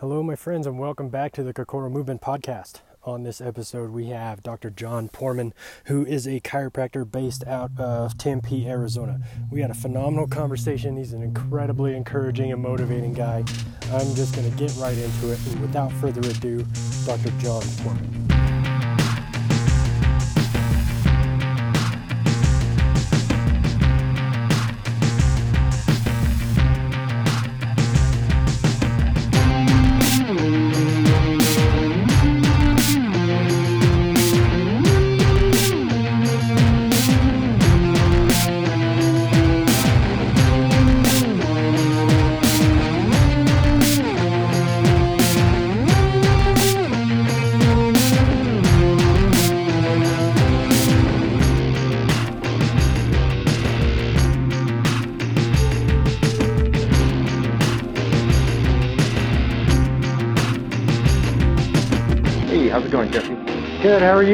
Hello, my friends, and welcome back to the Kokoro Movement Podcast. On this episode, we have Dr. Jon Porman, who is a chiropractor based out of Tempe, Arizona. We had a phenomenal conversation. He's an incredibly encouraging and motivating guy. I'm just going to get right into it. Without further ado, Dr. Jon Porman.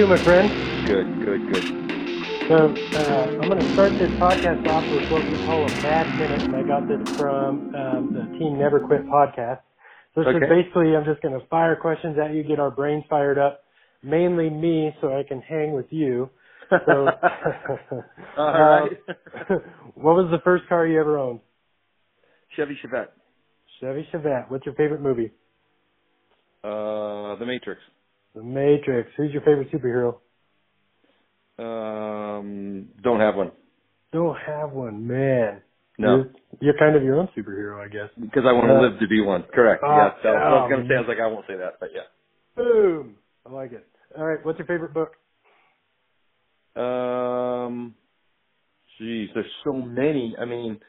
You, my friend? Good, good, good. So uh, I'm going to start this podcast off with what we call a bad minute, and I got this from um, the Team Never Quit podcast. So this Okay. is basically I'm just going to fire questions at you, get our brains fired up, mainly me, so I can hang with you. So, All right. uh, what was the first car you ever owned? Chevy Chevette. Chevy Chevette. What's your favorite movie? Uh, The Matrix. The Matrix. Who's your favorite superhero? Um, don't have one. Don't have one, man. No, You're, you're kind of your own superhero, I guess. because I want to Uh, live to be one. Correct. yes. That was I was oh, going to say. I was like, I won't say that, but yeah. Boom. I like it. All right. What's your favorite book? Um, geez, there's so many. I mean,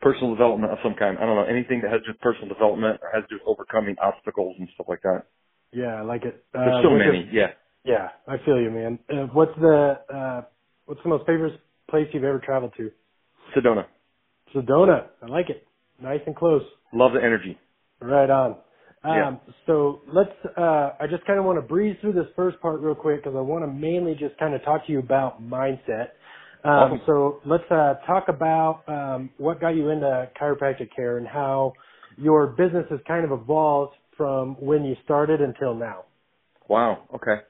personal development of some kind. I don't know anything that has to do with personal development or has to do with overcoming obstacles and stuff like that. Yeah, I like it. There's Uh, so what's your- many. Yeah. yeah, I feel you, man. Uh, what's the uh, what's the most favorite place you've ever traveled to? Sedona. Sedona. I like it. Nice and close. Love the energy. Right on. Um, Yeah. So let's. Uh, I just kind of want to breeze through this first part real quick because I want to mainly just kind of talk to you about mindset. Um, Awesome. So let's uh, talk about um, what got you into chiropractic care and how your business has kind of evolved from when you started until now. Wow. Okay.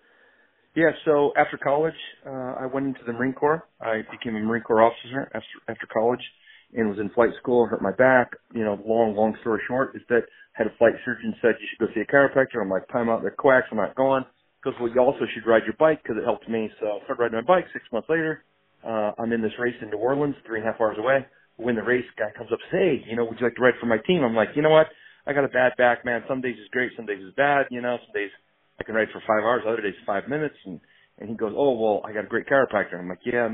Yeah. So after college, uh, I went into the Marine Corps. I became a Marine Corps officer after after college, and was in flight school. Hurt my back. You know, long long story short is that I had a flight surgeon said you should go see a chiropractor. I'm like, time out, they're quacks. I'm not going. Because well, you also should ride your bike because it helped me. So I started riding my bike. Six months later, uh, I'm in this race in New Orleans, three and a half hours away. Win the race. Guy comes up, says, hey, you know, would you like to ride for my team? I'm like, you know what? I got a bad back, man. Some days is great, some days is bad. You know, some days I can ride for five hours, other days five minutes. And and he goes, oh well, I got a great chiropractor. I'm like, yeah,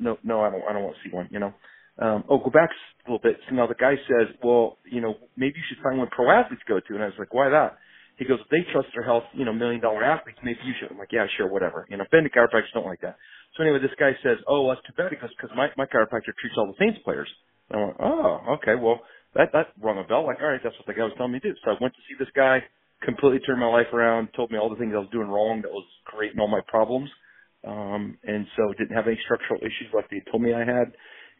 no, no, I don't, I don't want to see one. You know, um, oh, go back a little bit. So now the guy says, well, you know, maybe you should find one pro athletes go to. And I was like, why that? He goes, they trust their health, you know, million dollar athletes. Maybe you should. I'm like, yeah, sure, whatever. You know, bending chiropractors don't like that. So anyway, this guy says, oh, that's too bad because because my my chiropractor treats all the Saints players. And I went, oh, okay, well that that rung a bell. Like, all right, that's what the guy was telling me to do. So I went to see this guy, completely turned my life around, told me all the things I was doing wrong that was creating all my problems. Um, and so didn't have any structural issues like they told me I had.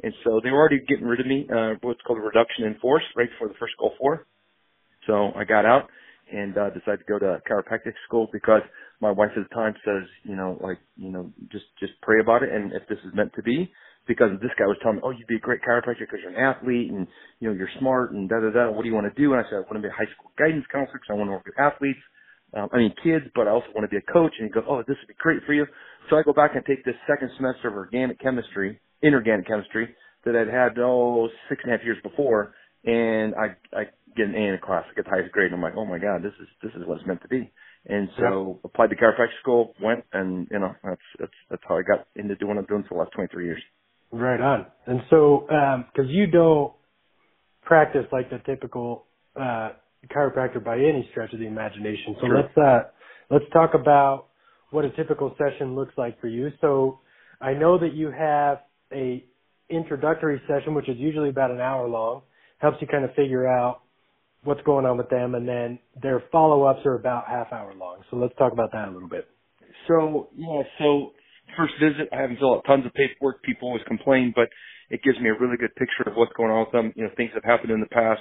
And so they were already getting rid of me, uh, what's called a reduction in force right before the first Gulf War. So I got out and, uh, decided to go to chiropractic school because my wife at the time says, you know, like, you know, just, just pray about it. And if this is meant to be, because this guy was telling me, oh, you'd be a great chiropractor because you're an athlete and, you know, you're smart and da da da. What do you want to do? And I said, I want to be a high school guidance counselor because I want to work with athletes. Um, I mean, kids, but I also want to be a coach. And he goes, oh, this would be great for you. So I go back and take this second semester of organic chemistry, inorganic chemistry that I'd had, oh, six and a half years before. And I, I get an A in a class. I get the highest grade. And I'm like, oh my God, this is, this is what it's meant to be. And so applied to chiropractic school, went, and you know, that's, that's, that's how I got into doing what I'm doing for the last 23 years. Right on. And so, because you don't practice like the typical uh, chiropractor by any stretch of the imagination, so Sure. let's uh, let's talk about what a typical session looks like for you. So, I know that you have a introductory session, which is usually about an hour long, helps you kind of figure out what's going on with them, and then their follow-ups are about half hour long. So let's talk about that a little bit. So yeah, so first visit, I haven't filled out tons of paperwork. People always complain, but it gives me a really good picture of what's going on with them. You know, things that happened in the past.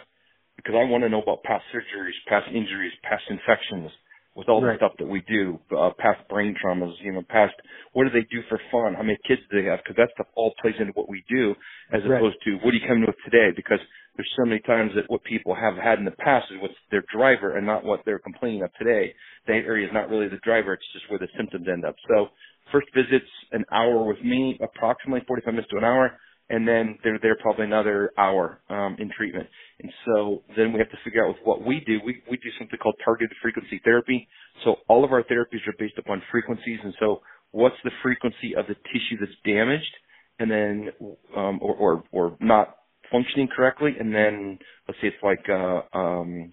because I want to know about past surgeries, past injuries, past infections, with all the stuff that we do, uh, past brain traumas, you know, past what do they do for fun? How many kids do they have? Because that stuff all plays into what we do, as Right. opposed to what are you coming with today? Because there's so many times that what people have had in the past is what's their driver and not what they're complaining of today. That area is not really the driver; it's just where the symptoms end up. So, first visit's an hour with me, approximately 45 minutes to an hour and then they're there probably another hour um, in treatment. And so then we have to figure out with what we do. We we do something called targeted frequency therapy. So all of our therapies are based upon frequencies. And so what's the frequency of the tissue that's damaged, and then um, or, or or not functioning correctly, and then let's say it's like uh, um,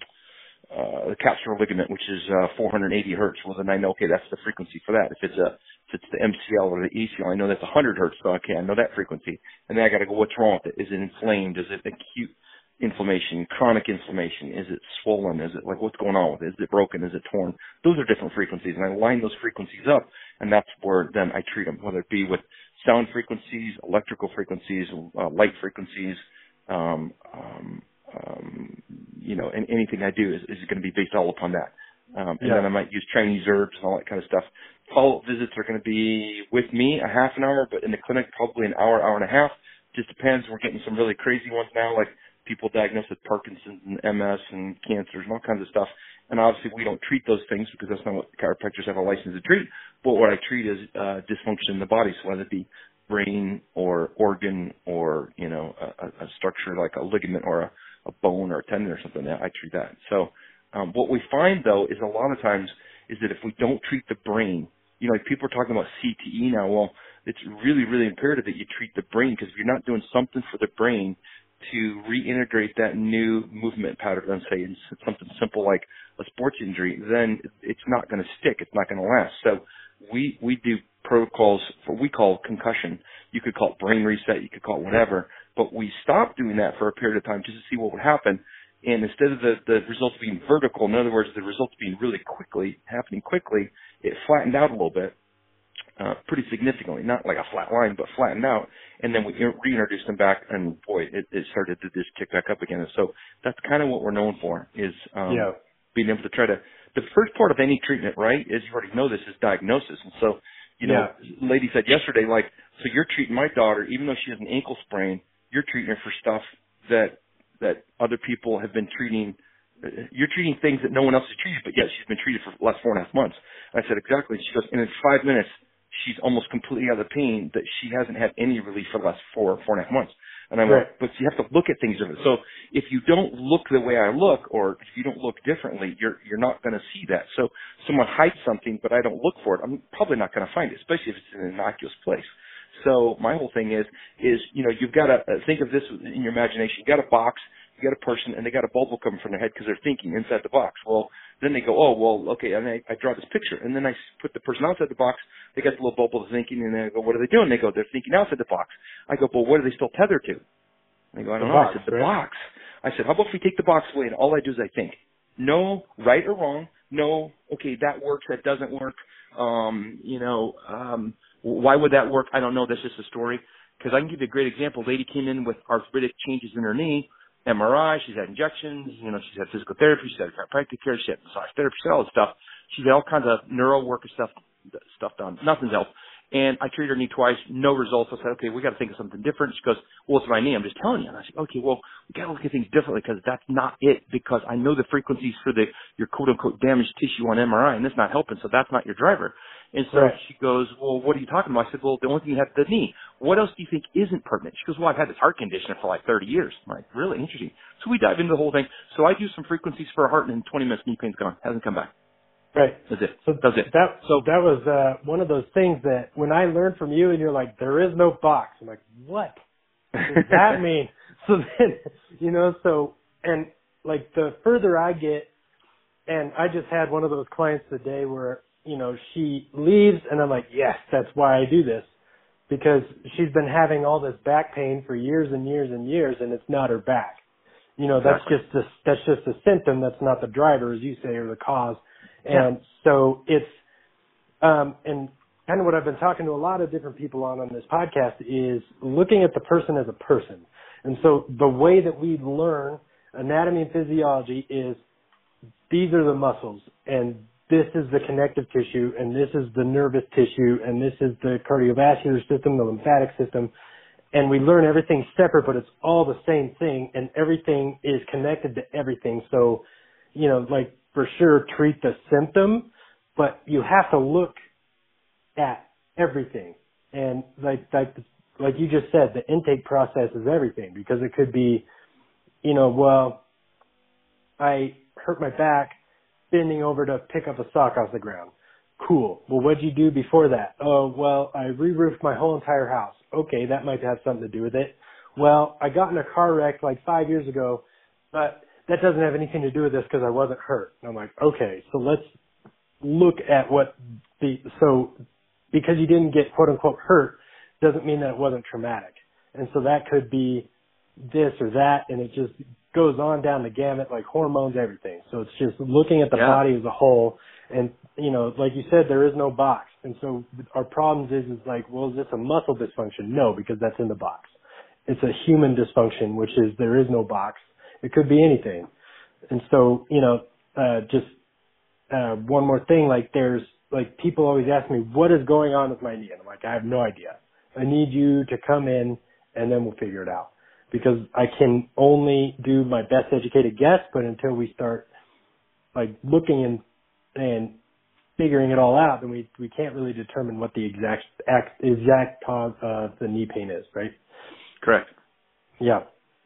uh, the capsular ligament, which is uh, 480 hertz. Well, then I know okay, that's the frequency for that. If it's a it's the MCL or the ACL, I know that's 100 hertz. So okay, I know that frequency. And then I got to go, what's wrong with it? Is it inflamed? Is it acute inflammation, chronic inflammation? Is it swollen? Is it like what's going on with it? Is it broken? Is it torn? Those are different frequencies, and I line those frequencies up, and that's where then I treat them, whether it be with sound frequencies, electrical frequencies, uh, light frequencies. Um, um, um, you know, and anything I do is, is going to be based all upon that. Um, and Yeah. then I might use Chinese herbs and all that kind of stuff. Follow-up visits are going to be with me a half an hour, but in the clinic probably an hour, hour and a half. Just depends. We're getting some really crazy ones now, like people diagnosed with Parkinson's and MS and cancers and all kinds of stuff. And obviously we don't treat those things because that's not what chiropractors have a license to treat. But what I treat is uh, dysfunction in the body, so whether it be brain or organ or you know a, a structure like a ligament or a, a bone or a tendon or something. I treat that. So um, what we find though is a lot of times is that if we don't treat the brain, you know, like people are talking about CTE now. Well, it's really, really imperative that you treat the brain because if you're not doing something for the brain to reintegrate that new movement pattern, let's say in something simple like a sports injury, then it's not going to stick. It's not going to last. So we we do protocols for we call concussion. You could call it brain reset. You could call it whatever. But we stopped doing that for a period of time just to see what would happen. And instead of the, the results being vertical, in other words, the results being really quickly, happening quickly, it flattened out a little bit, uh, pretty significantly, not like a flat line, but flattened out. And then we reintroduced them back and boy, it, it started to just tick back up again. And so that's kind of what we're known for is, um, Yeah. being able to try to, the first part of any treatment, right, is you already know this is diagnosis. And so, you know, lady said yesterday, like, so you're treating my daughter, even though she has an ankle sprain, you're treating her for stuff that, that other people have been treating, you're treating things that no one else has treated, but yet she's been treated for the last four and a half months. And I said, exactly. She goes, and in five minutes, she's almost completely out of pain that she hasn't had any relief for the last four, four and a half months. And I'm Right. like, but you have to look at things different. So if you don't look the way I look, or if you don't look differently, you're you're not going to see that. So someone hides something, but I don't look for it. I'm probably not going to find it, especially if it's in an innocuous place. So my whole thing is is you know you've got to think of this in your imagination. You got a box, you got a person, and they got a bubble coming from their head because they're thinking inside the box. Well, then they go, oh well, okay, and I, I draw this picture, and then I put the person outside the box. They got the little bubble of thinking, and then I go, what are they doing? They go, they're thinking outside the box. I go, well, what are they still tethered to? They go, I don't The know. box, I said, the right? box. I said, how about if we take the box away and all I do is I think? No right or wrong. No, okay, that works, that doesn't work. Um, you know, um, why would that work? I don't know. That's just a story. Because I can give you a great example. Lady came in with arthritic changes in her knee, MRI, she's had injections, you know, she's had physical therapy, she's had chiropractic care, she had massage therapy, she had all this stuff. She's had all kinds of neuro work and stuff, stuff done. Nothing's else. And I treated her knee twice, no results. I said, okay, we got to think of something different. She goes, well, it's my knee. I'm just telling you. And I said, okay, well, we got to look at things differently because that's not it. Because I know the frequencies for the your quote unquote damaged tissue on MRI, and it's not helping. So that's not your driver. And so Right. she goes, well, what are you talking about? I said, well, the only thing you have is the knee. What else do you think isn't permanent? She goes, well, I've had this heart condition for like 30 years. I'm like, really interesting. So we dive into the whole thing. So I do some frequencies for a heart, and in 20 minutes, knee pain's gone. Hasn't come back. Right. That's it. So That's it. That so that was uh, one of those things that when I learned from you, and you're like, there is no box. I'm like, what does that mean? So then, you know, so and like the further I get, and I just had one of those clients today where you know she leaves, and I'm like, yes, that's why I do this because she's been having all this back pain for years and years and years, and it's not her back. You know, that's Exactly. just a, that's just a symptom. That's not the driver, as you say, or the cause. Yeah. And so it's, um, and kind of what I've been talking to a lot of different people on on this podcast is looking at the person as a person. And so the way that we learn anatomy and physiology is these are the muscles and this is the connective tissue and this is the nervous tissue and this is the cardiovascular system, the lymphatic system. And we learn everything separate, but it's all the same thing and everything is connected to everything. So, you know, like for sure treat the symptom, but you have to look at everything. And like, like, like you just said, the intake process is everything because it could be, you know, well, I hurt my back bending over to pick up a sock off the ground. Cool. Well, what'd you do before that? Oh, well, I re-roofed my whole entire house. Okay, that might have something to do with it. Well, I got in a car wreck like five years ago, but that doesn't have anything to do with this because I wasn't hurt. And I'm like, okay, so let's look at what the, so because you didn't get quote unquote hurt doesn't mean that it wasn't traumatic. And so that could be this or that and it just goes on down the gamut like hormones, everything. So it's just looking at the yeah. body as a whole and you know, like you said, there is no box. And so our problems is, is like, well, is this a muscle dysfunction? No, because that's in the box. It's a human dysfunction, which is there is no box. It could be anything. And so, you know, uh, just, uh, one more thing, like there's, like people always ask me, what is going on with my knee? And I'm like, I have no idea. I need you to come in and then we'll figure it out because I can only do my best educated guess, but until we start like looking and and figuring it all out, then we we can't really determine what the exact exact cause of the knee pain is, right? Correct. Yeah.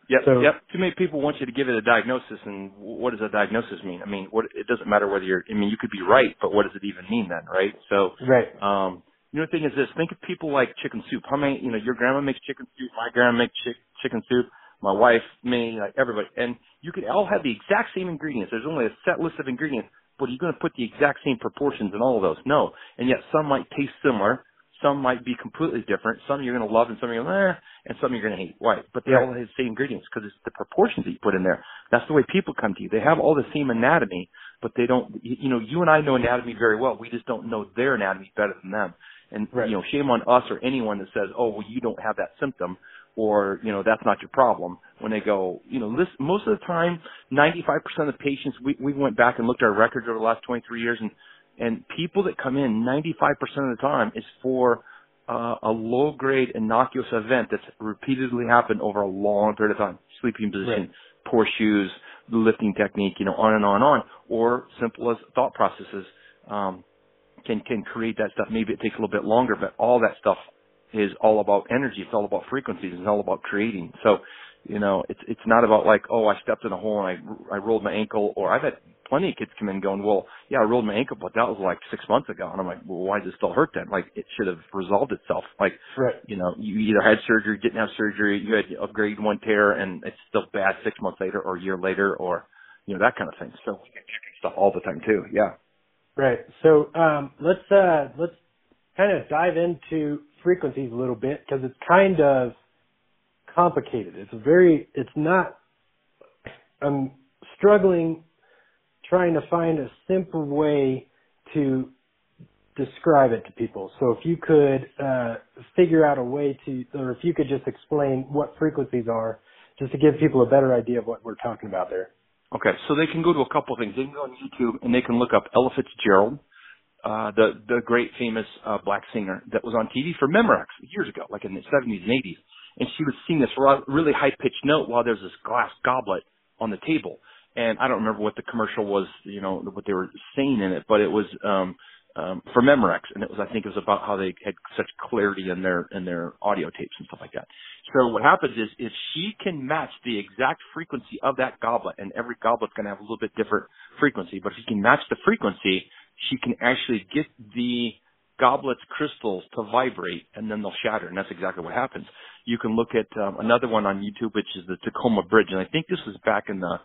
Yep. So, yep. Too many people want you to give it a diagnosis, and what does a diagnosis mean? I mean, what it doesn't matter whether you're. I mean, you could be right, but what does it even mean then, right? So, right. Um, you know, the thing is this: think of people like chicken soup. How many? You know, your grandma makes chicken soup. My grandma makes chick, chicken soup. My wife, me, like everybody, and you could all have the exact same ingredients. There's only a set list of ingredients, but are you going to put the exact same proportions in all of those? No. And yet some might taste similar. Some might be completely different. Some you're going to love and some you're going to, eh, and some you're going to hate. Why? But they all have the same ingredients because it's the proportions that you put in there. That's the way people come to you. They have all the same anatomy, but they don't, you know, you and I know anatomy very well. We just don't know their anatomy better than them. And, Right. you know, shame on us or anyone that says, oh, well, you don't have that symptom or, you know, that's not your problem when they go, you know, this, most of the time, 95% of the patients, we, we went back and looked at our records over the last 23 years and, and people that come in 95% of the time is for uh, a low grade innocuous event that's repeatedly happened over a long period of time. Sleeping position, Right. poor shoes, lifting technique, you know, on and on and on, or simple as thought processes, um, can, can create that stuff. Maybe it takes a little bit longer, but all that stuff is all about energy. It's all about frequencies. It's all about creating. So, you know, it's it's not about like, oh, I stepped in a hole and I I rolled my ankle. Or I've had plenty of kids come in going, well, yeah, I rolled my ankle, but that was like six months ago. And I'm like, well, why does it still hurt then? Like, it should have resolved itself. Like, Right. you know, you either had surgery, didn't have surgery, you had a grade one tear, and it's still bad six months later or a year later, or you know that kind of thing. So we get checking stuff all the time too. Yeah. Right. So um, let's uh, let's kind of dive into frequencies a little bit because it's kind of complicated. It's very. It's not. I'm struggling trying to find a simple way to describe it to people. So if you could uh, figure out a way to, or if you could just explain what frequencies are, just to give people a better idea of what we're talking about there. Okay, so they can go to a couple of things. They can go on YouTube and they can look up Ella Fitzgerald, uh, the the great famous uh, black singer that was on TV for Memorex years ago, like in the 70s and 80s, and she would sing this really high pitched note while there's this glass goblet on the table. And I don't remember what the commercial was, you know, what they were saying in it, but it was um, um, for Memorex, and it was I think it was about how they had such clarity in their in their audio tapes and stuff like that. So what happens is if she can match the exact frequency of that goblet, and every goblet's going to have a little bit different frequency, but if she can match the frequency, she can actually get the goblet's crystals to vibrate, and then they'll shatter, and that's exactly what happens. You can look at um, another one on YouTube, which is the Tacoma Bridge, and I think this was back in the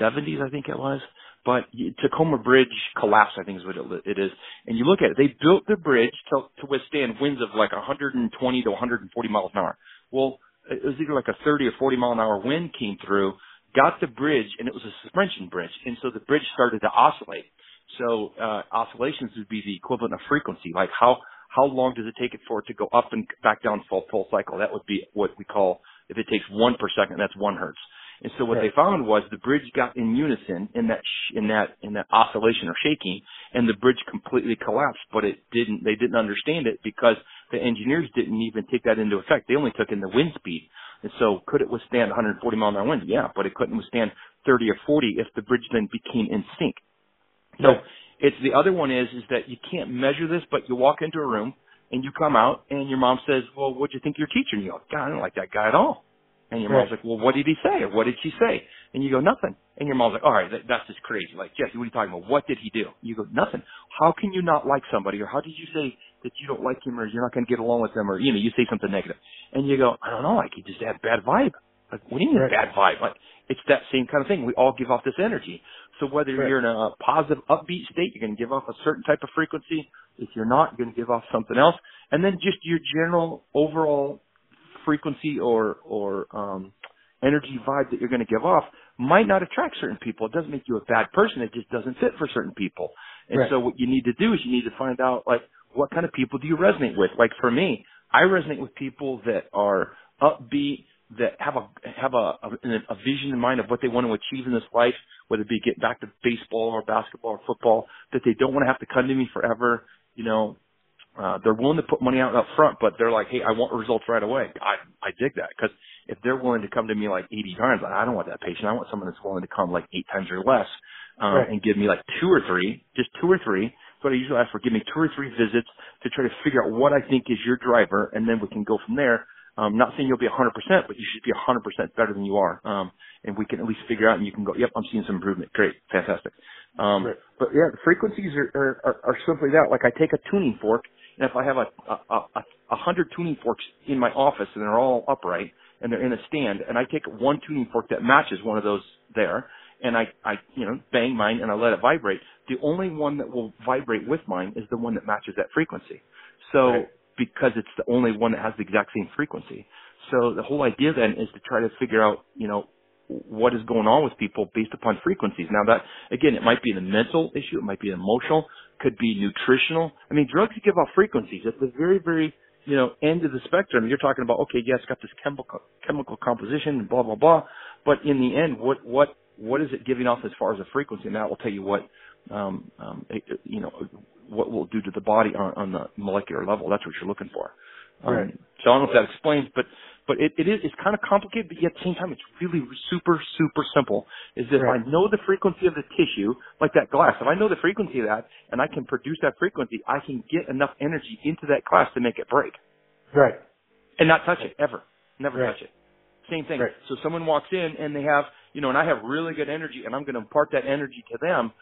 70s, I think it was. But Tacoma Bridge collapsed, I think is what it, it is. And you look at it, they built the bridge to, to withstand winds of like 120 to 140 miles an hour. Well, it was either like a 30 or 40 mile an hour wind came through, got the bridge, and it was a suspension bridge, and so the bridge started to oscillate. So uh, oscillations would be the equivalent of frequency, like how how long does it take it for it to go up and back down full full cycle? That would be what we call if it takes one per second, that's one hertz. And so what Right. they found was the bridge got in unison in that sh- in that in that oscillation or shaking, and the bridge completely collapsed. But it didn't. They didn't understand it because the engineers didn't even take that into effect. They only took in the wind speed. And so could it withstand 140 mile an hour wind? Yeah, but it couldn't withstand 30 or 40 if the bridge then became in sync. So Right. it's the other one is is that you can't measure this, but you walk into a room and you come out and your mom says, "Well, what'd you think of your teacher?" And you go, "God, I don't like that guy at all." And your mom's Right. like, "Well, what did he say or what did she say?" And you go, "Nothing." And your mom's like, "All right, that, that's just crazy." Like, Jesse, what are you talking about? What did he do? You go, "Nothing." How can you not like somebody, or how did you say that you don't like him, or you're not going to get along with them, or you know, you say something negative. negative, and you go, "I don't know, like he just had bad vibe." Like, what do you mean Right. bad vibe? Like, it's that same kind of thing. We all give off this energy. So whether Right. you're in a positive, upbeat state, you're going to give off a certain type of frequency. If you're not, you're going to give off something else. And then just your general overall frequency or or um, energy vibe that you're going to give off might not attract certain people. It doesn't make you a bad person. It just doesn't fit for certain people. And Right. so what you need to do is you need to find out like what kind of people do you resonate with. Like for me, I resonate with people that are upbeat, that have a have a, a a vision in mind of what they want to achieve in this life, whether it be get back to baseball or basketball or football, that they don't want to have to come to me forever. You know, uh, they're willing to put money out up front, but they're like, hey, I want results right away. I I dig that because if they're willing to come to me like 80 times, I don't want that patient. I want someone that's willing to come like eight times or less, um, Right. and give me like two or three, just two or three. So what I usually ask for, give me two or three visits to try to figure out what I think is your driver, and then we can go from there. Um, not saying you'll be 100%, but you should be 100% better than you are. Um, and we can at least figure out, and you can go, yep, I'm seeing some improvement. Great, fantastic. Um, Right. but yeah, the frequencies are, are, are, are simply that. Like I take a tuning fork, and if I have a, a, a, a hundred tuning forks in my office and they're all upright and they're in a stand, and I take one tuning fork that matches one of those there, and I, I, you know, bang mine and I let it vibrate. The only one that will vibrate with mine is the one that matches that frequency. So Right. because it's the only one that has the exact same frequency. So the whole idea then is to try to figure out, you know, what is going on with people based upon frequencies. Now that, again, it might be a mental issue, it might be emotional, could be nutritional. I mean, drugs give off frequencies at the very, very, you know, end of the spectrum. You're talking about, okay, yeah, it's got this chemical, chemical composition and blah, blah, blah. But in the end, what, what, what is it giving off as far as a frequency? And that will tell you what, um, um, it- it- you know, what will do to the body on, on the molecular level. That's what you're looking for. Um, Right. So I don't know if that explains, but but it, it is it's kind of complicated, but yet at the same time it's really super super simple. Is that Right. if I know the frequency of the tissue, like that glass, if I know the frequency of that and I can produce that frequency, I can get enough energy into that glass to make it break Right. and not touch it ever, never Right. touch it. Same thing. Right. So someone walks in and they have, you know, and I have really good energy, and I'm going to impart that energy to them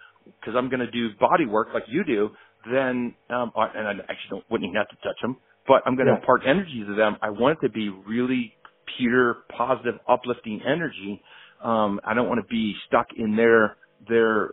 because I'm going to do body work like you do. Then, um, I- and I actually don't, wouldn't even have to touch them, but I'm going to Yeah. impart energy to them. I want it to be really pure, positive, uplifting energy. Um, I don't want to be stuck in their their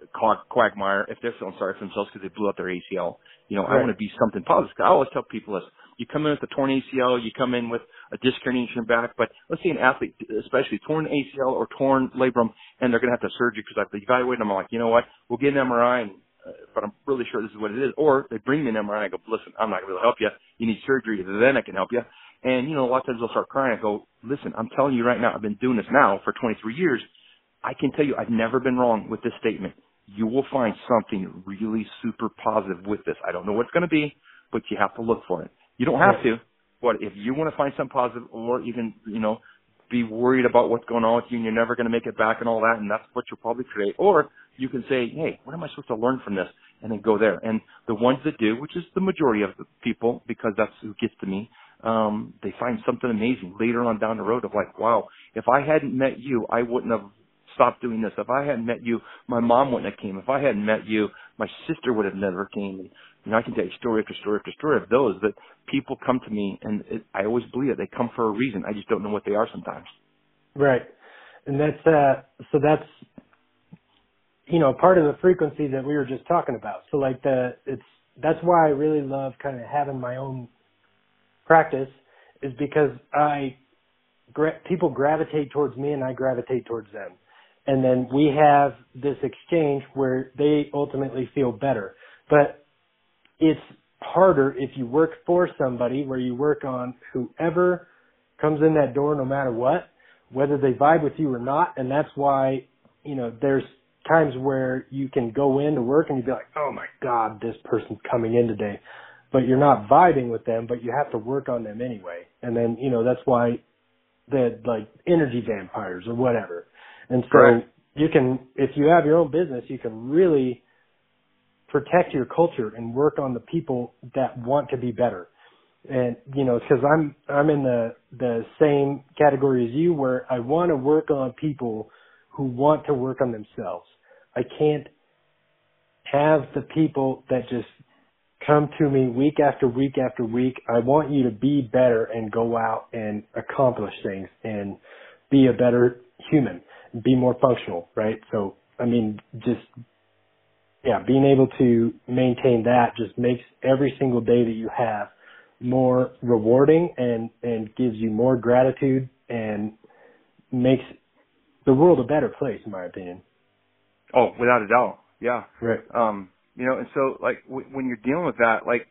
quagmire if they're feeling sorry for themselves because they blew up their ACL. You know, I want to be something positive. I always tell people this: you come in with a torn ACL, you come in with a disc herniation in your back, but let's say an athlete, especially torn ACL or torn labrum, and they're going to have to surgery because I've evaluated them. I'm like, you know what? We'll get an MRI, and, Uh, but I'm really sure this is what it is. Or they bring me an MRI, and I go, listen, I'm not going to be able to help you. You need surgery, then I can help you. And you know, a lot of times they'll start crying. I go, listen, I'm telling you right now, I've been doing this now for 23 years. I can tell you, I've never been wrong with this statement. You will find something really super positive with this. I don't know what it's going to be, but you have to look for it. You don't have to, but if you want to find something positive, or even you know, be worried about what's going on with you and you're never going to make it back and all that, and that's what you'll probably create. Or you can say, hey, what am I supposed to learn from this? And then go there. And the ones that do, which is the majority of the people, because that's who gets to me, um, they find something amazing later on down the road of like, wow, if I hadn't met you, I wouldn't have stopped doing this. If I hadn't met you, my mom wouldn't have came. If I hadn't met you, my sister would have never came. And, you know, I can tell you story after story after story of those that people come to me, and it, I always believe it. They come for a reason. I just don't know what they are sometimes. Right. And that's uh so that's you know, part of the frequency that we were just talking about. So like the it's that's why I really love kind of having my own practice is because I gra- people gravitate towards me and I gravitate towards them. And then we have this exchange where they ultimately feel better. But it's harder if you work for somebody where you work on whoever comes in that door no matter what whether they vibe with you or not. And that's why, you know, there's times where you can go into work and you'd be like, oh my God, this person's coming in today. But you're not vibing with them, but you have to work on them anyway. And then, you know, that's why the like energy vampires or whatever. And so Correct. you can, if you have your own business, you can really protect your culture and work on the people that want to be better. And you know, because I'm I'm in the the same category as you, where I want to work on people who want to work on themselves. I can't have the people that just come to me week after week after week. I want you to be better and go out and accomplish things and be a better human, be more functional, right? So, I mean, just, yeah, being able to maintain that just makes every single day that you have more rewarding and, and gives you more gratitude and makes the world a better place, in my opinion. Oh, without a doubt. Yeah. Right. Um, you know, and so like w- when you're dealing with that, like,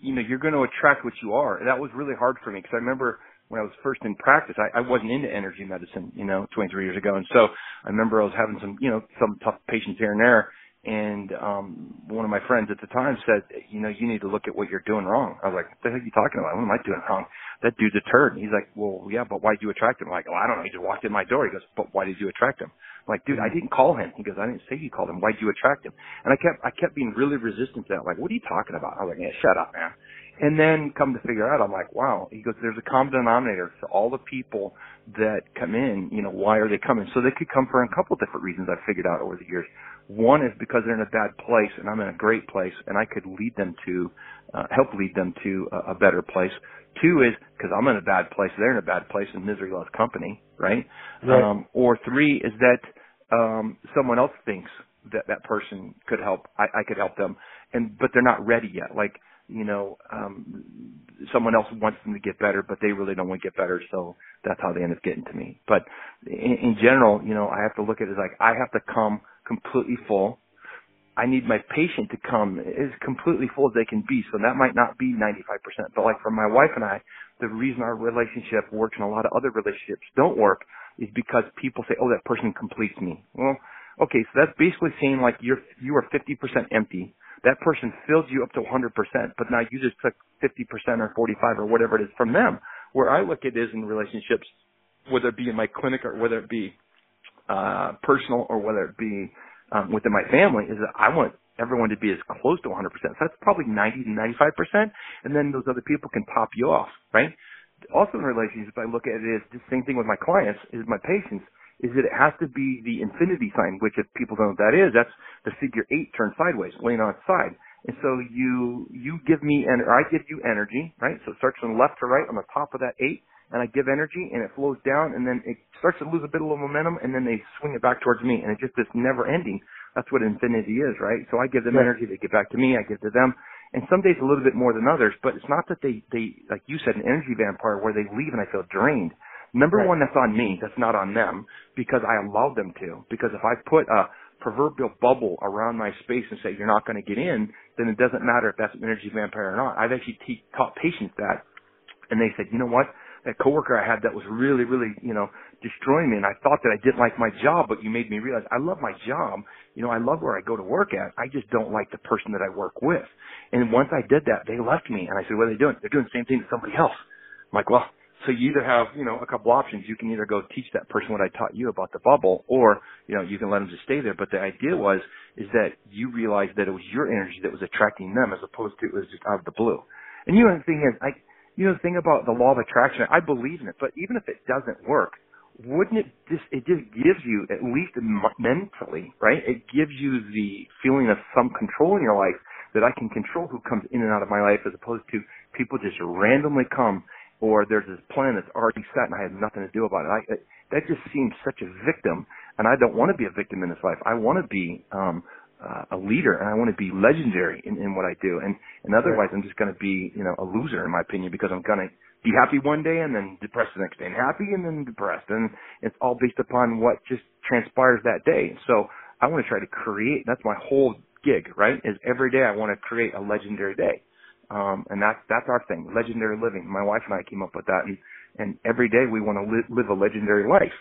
you know, you're going to attract what you are. And that was really hard for me because I remember when I was first in practice, I, I wasn't into energy medicine, you know, 23 years ago. And so I remember I was having some, you know, some tough patients here and there. And um one of my friends at the time said, you know, you need to look at what you're doing wrong. I was like, what the heck are you talking about? What am I doing wrong? That dude's a turd. And he's like, well, yeah, but why'd you attract him? I'm like, well, I don't know. He just walked in my door. He goes, but why did you attract him? I'm like, dude, I didn't call him. He goes, I didn't say you called him. Why'd you attract him? And I kept, I kept being really resistant to that. Like, what are you talking about? I was like, yeah, shut up, man. And then come to figure out, I'm like, wow. He goes, there's a common denominator to all the people that come in. You know, why are they coming? So they could come for a couple different reasons. I've figured out over the years. One is because they're in a bad place, and I'm in a great place, and I could lead them to, uh, help lead them to a, a better place. Two is because I'm in a bad place, they're in a bad place, and misery loves company, right? Right. Um, or three is that um, someone else thinks that that person could help, I, I could help them, and but they're not ready yet. Like you know, um, someone else wants them to get better, but they really don't want to get better, so that's how they end up getting to me. But in, in general, you know, I have to look at it as like I have to come completely full. I need my patient to come as completely full as they can be. So that might not be 95%. But like for my wife and I, the reason our relationship works and a lot of other relationships don't work is because people say, oh, that person completes me. Well, okay, so that's basically saying like you're, you are 50% empty. That person fills you up to 100%, but now you just took 50% or 45 or whatever it is from them. Where I look at is in relationships, whether it be in my clinic or whether it be uh, personal or whether it be um, within my family, is that I want everyone to be as close to 100%. So that's probably 90 to 95%, and then those other people can top you off, right? Also in relationships, I look at it as the same thing with my clients, is my patients, is that it has to be the infinity sign, which if people don't know what that is, that's the figure eight turned sideways, laying on its side. And so you, you give me, and or I give you energy, right? So it starts from left to right on the top of that eight, and I give energy, and it flows down, and then it starts to lose a bit of momentum, and then they swing it back towards me, and it's just this never ending. That's what infinity is, right? So I give them Right. energy, they give back to me, I give to them, and some days a little bit more than others, but it's not that they, they, like you said, an energy vampire where they leave and I feel drained. Number Right. one, that's on me. That's not on them because I allowed them to. Because if I put a proverbial bubble around my space and say you're not going to get in, then it doesn't matter if that's an energy vampire or not. I've actually te- taught patients that, and they said, you know what? That coworker I had that was really, really, you know, destroying me, and I thought that I didn't like my job, but you made me realize I love my job. You know, I love where I go to work at. I just don't like the person that I work with. And once I did that, they left me, and I said, what are they doing? They're doing the same thing to somebody else. I'm like, well, so you either have, you know, a couple options. You can either go teach that person what I taught you about the bubble, or, you know, you can let them just stay there. But the idea was, is that you realized that it was your energy that was attracting them as opposed to it was just out of the blue. And you know, the thing is, I, you know, the thing about the law of attraction, I believe in it, but even if it doesn't work, wouldn't it just, it just gives you, at least mentally, right? It gives you the feeling of some control in your life that I can control who comes in and out of my life as opposed to people just randomly come or there's this plan that's already set and I have nothing to do about it. I, it that just seems such a victim and I don't want to be a victim in this life. I want to be, um, uh, a leader and I want to be legendary in, in what I do. And, and otherwise I'm just going to be, you know, a loser in my opinion because I'm going to be happy one day and then depressed the next day and happy and then depressed. And it's all based upon what just transpires that day. So I want to try to create, that's my whole gig, right? Is every day I want to create a legendary day. Um, and that's, that's our thing, legendary living. My wife and I came up with that and, and every day we want to li- live a legendary life.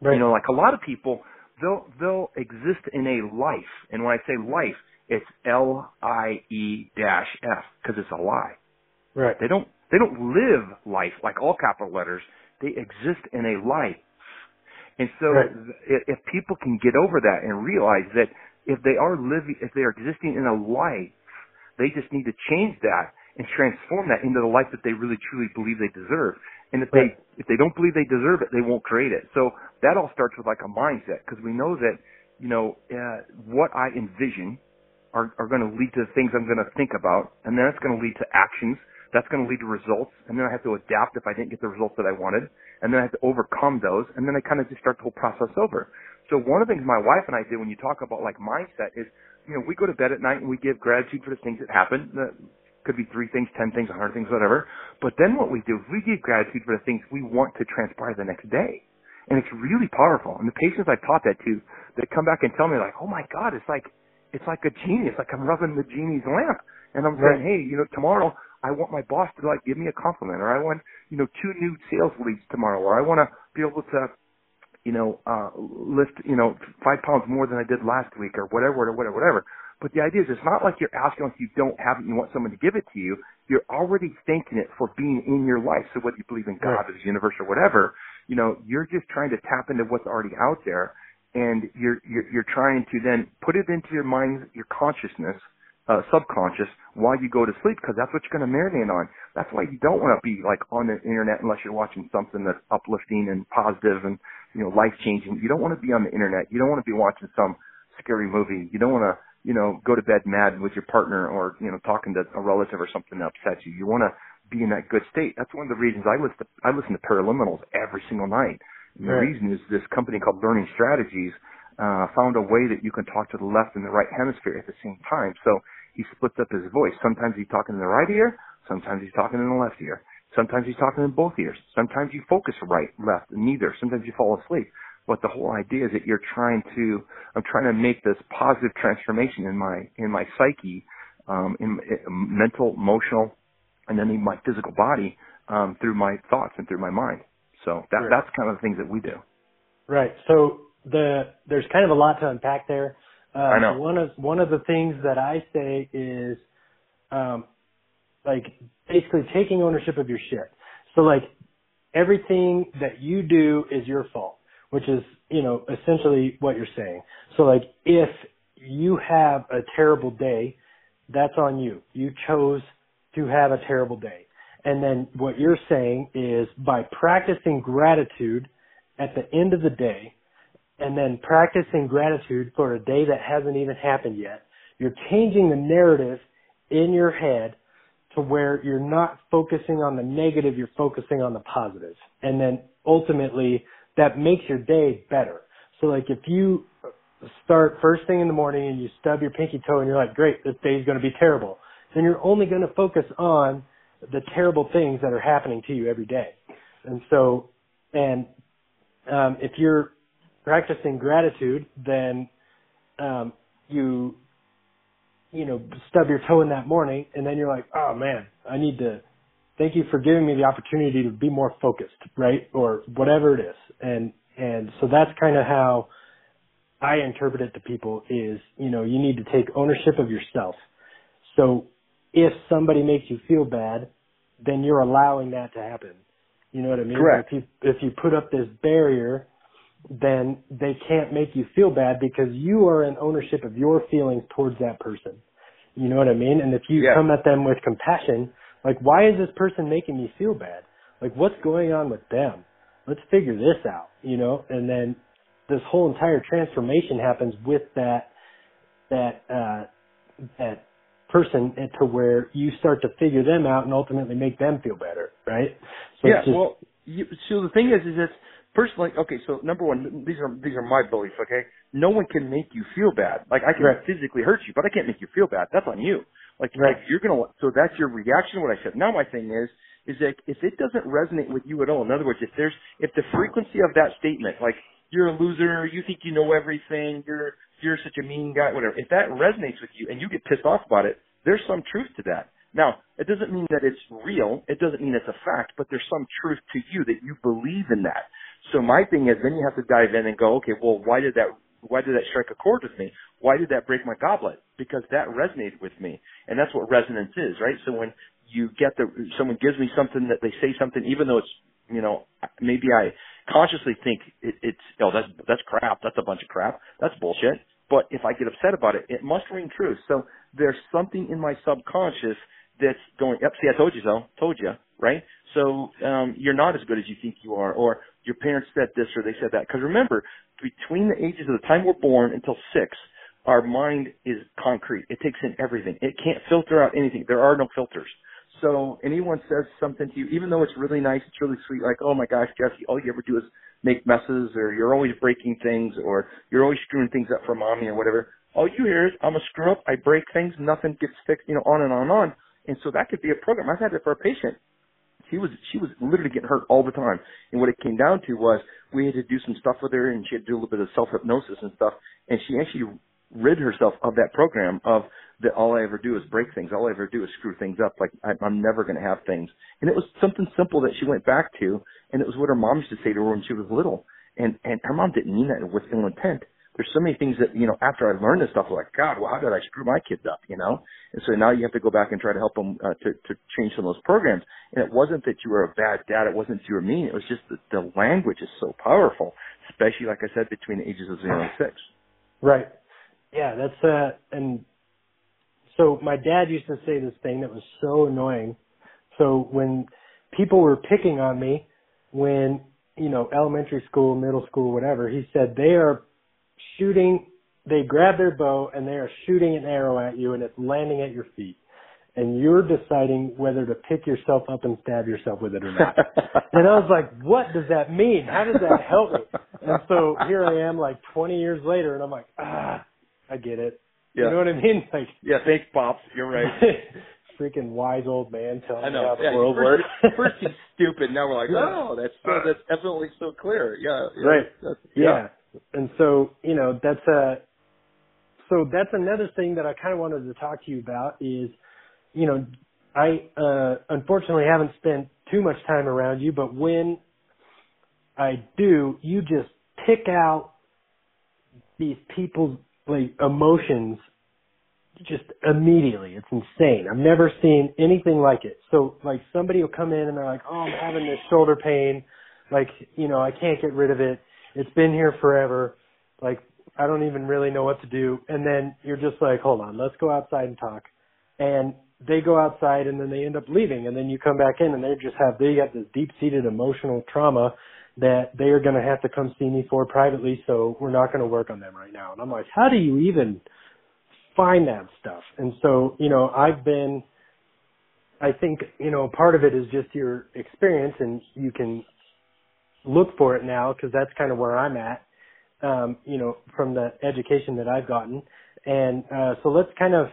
Right. You know, like a lot of people, they'll they'll exist in a life, and when I say life, it's L I E dash F because it's a lie. Right. They don't they don't live life like all capital letters. They exist in a life. And so Right. if, if people can get over that and realize that if they are living, if they are existing in a life, they just need to change that and transform that into the life that they really truly believe they deserve. And if they if they don't believe they deserve it, they won't create it. So that all starts with like a mindset because we know that you know uh, what I envision are are going to lead to the things I'm going to think about, and then it's going to lead to actions. That's going to lead to results, and then I have to adapt if I didn't get the results that I wanted, and then I have to overcome those, and then I kind of just start the whole process over. So one of the things my wife and I did when you talk about like mindset is, you know, we go to bed at night and we give gratitude for the things that happen. That could be three things, ten things, a hundred things, whatever. But then what we do is we give gratitude for the things we want to transpire the next day. And it's really powerful. And the patients I've taught that to, they come back and tell me like, oh my God, it's like, it's like a genie. It's like I'm rubbing the genie's lamp. And I'm Right. saying, hey, you know, tomorrow I want my boss to like give me a compliment or I want, you know, two new sales leads tomorrow or I want to be able to, you know, uh, lift, you know, five pounds more than I did last week or whatever, or whatever, whatever. But the idea is it's not like you're asking if you don't have it and you want someone to give it to you. You're already thanking it for being in your life. So whether you believe in God Right. or the universe or whatever, you know, you're just trying to tap into what's already out there and you're, you're, you're trying to then put it into your mind, your consciousness, uh, subconscious while you go to sleep because that's what you're going to marinate on. That's why you don't want to be like on the internet unless you're watching something that's uplifting and positive and, you know, life changing. You don't want to be on the internet. You don't want to be watching some scary movie. You don't want to, you know, go to bed mad with your partner or, you know, talking to a relative or something that upsets you. You want to be in that good state. That's one of the reasons I listen to, I listen to Paraliminals every single night. And the reason is this company called Learning Strategies uh, found a way that you can talk to the left and the right hemisphere at the same time. So he splits up his voice. Sometimes he's talking in the right ear, sometimes he's talking in the left ear. Sometimes he's talking in both ears. Sometimes you focus right, left, neither. Sometimes you fall asleep. But the whole idea is that you're trying to, I'm trying to make this positive transformation in my, in my psyche, um, in, in mental, emotional, and then in my physical body, um, through my thoughts and through my mind. So that, Right. that's kind of the things that we do. Right. So the there's kind of a lot to unpack there. Uh, I know. One of one of the things that I say is, um, like basically taking ownership of your shit. So like everything that you do is your fault, which is you know essentially what you're saying. So like if you have a terrible day, that's on you. You chose to have a terrible day. And then what you're saying is by practicing gratitude at the end of the day and then practicing gratitude for a day that hasn't even happened yet, you're changing the narrative in your head to where you're not focusing on the negative, you're focusing on the positive. And then ultimately that makes your day better. So like if you start first thing in the morning and you stub your pinky toe and you're like, great, this day's going to be terrible, then you're only going to focus on the terrible things that are happening to you every day. And so, and um, if you're practicing gratitude, then um, you, you know, stub your toe in that morning, and then you're like, oh man, I need to thank you for giving me the opportunity to be more focused, right, or whatever it is. And and so that's kind of how I interpret it to people is, you know, you need to take ownership of yourself. So if somebody makes you feel bad, then you're allowing that to happen. You know what I mean? Correct. If you if you put up this barrier, then they can't make you feel bad because you are in ownership of your feelings towards that person. You know what I mean? And if you Yeah. come at them with compassion, like why is this person making me feel bad? Like what's going on with them? Let's figure this out, you know? And then this whole entire transformation happens with that that uh that person to where you start to figure them out and ultimately make them feel better, right? So yeah. just, well, you, so the thing is, is that personally, okay. So number one, these are these are my beliefs. Okay, no one can make you feel bad. Like I can Right. physically hurt you, but I can't make you feel bad. That's on you. Like, Right. like you're gonna. So that's your reaction. to What I said. Now my thing is, is that if it doesn't resonate with you at all, in other words, if there's if the frequency of that statement, like you're a loser, you think you know everything, you're you're such a mean guy, whatever. If that resonates with you and you get pissed off about it, there's some truth to that. Now, it doesn't mean that it's real. It doesn't mean it's a fact, but there's some truth to you that you believe in that. So my thing is then you have to dive in and go, okay, well, why did that, why did that strike a chord with me? Why did that break my goblet? Because that resonated with me. And that's what resonance is, right? So when you get the, someone gives me something that they say something, even though it's, you know, maybe I consciously think it, it's, oh, that's, that's crap. That's a bunch of crap. That's bullshit. But if I get upset about it, it must ring true. So there's something in my subconscious that's going, yep, see, I told you so, told you, right? So, um, you're not as good as you think you are, or your parents said this or they said that. Cause remember, between the ages of the time we're born until six, our mind is concrete. It takes in everything. It can't filter out anything. There are no filters. So anyone says something to you, even though it's really nice, it's really sweet, like, oh my gosh, Jesse, all you ever do is make messes, or you're always breaking things, or you're always screwing things up for mommy or whatever. All you hear is, I'm a screw up, I break things, nothing gets fixed, you know, on and on and on. And so that could be a program. I've had it for a patient. She was she was literally getting hurt all the time. And what it came down to was we had to do some stuff with her and she had to do a little bit of self hypnosis and stuff. And she actually rid herself of that program of that all I ever do is break things. All I ever do is screw things up. Like I, I'm never going to have things. And it was something simple that she went back to, and it was what her mom used to say to her when she was little. And and her mom didn't mean that with ill intent there's so many things that you know after I learned this stuff, I'm like God, well, how did I screw my kids up? You know, and so now you have to go back and try to help them uh, to to change some of those programs. And it wasn't that you were a bad dad, it wasn't you were mean. It was just that the language is so powerful, especially like I said, between the ages of zero and six. Right. Yeah, that's uh, and so my dad used to say this thing that was so annoying. So when people were picking on me, when you know elementary school, middle school, whatever, he said they are shooting, they grab their bow and they are shooting an arrow at you and it's landing at your feet. And you're deciding whether to pick yourself up and stab yourself with it or not. and I was like, what does that mean? How does that help me? And so here I am like 20 years later and I'm like, ah, I get it. Yeah. You know what I mean? Like, yeah, thanks, pops. You're right. freaking wise old man telling I know. me how the yeah, world works. first he's stupid. Now we're like, oh, that's so, that's definitely so clear. Yeah. yeah right. Yeah. yeah and so you know that's a so that's another thing that I kind of wanted to talk to you about is you know I uh unfortunately haven't spent too much time around you but when I do you just pick out these people's like emotions just immediately. It's insane. I've never seen anything like it. So like somebody will come in and they're like, "Oh, I'm having this shoulder pain. Like, you know, I can't get rid of it." It's been here forever. Like, I don't even really know what to do. And then you're just like, hold on, let's go outside and talk. And they go outside and then they end up leaving. And then you come back in and they just have, they got this deep seated emotional trauma that they are going to have to come see me for privately. So we're not going to work on them right now. And I'm like, how do you even find that stuff? And so, you know, I've been, I think, you know, part of it is just your experience and you can look for it now because that's kind of where I'm at, um, you know, from the education that I've gotten. And uh, so let's kind of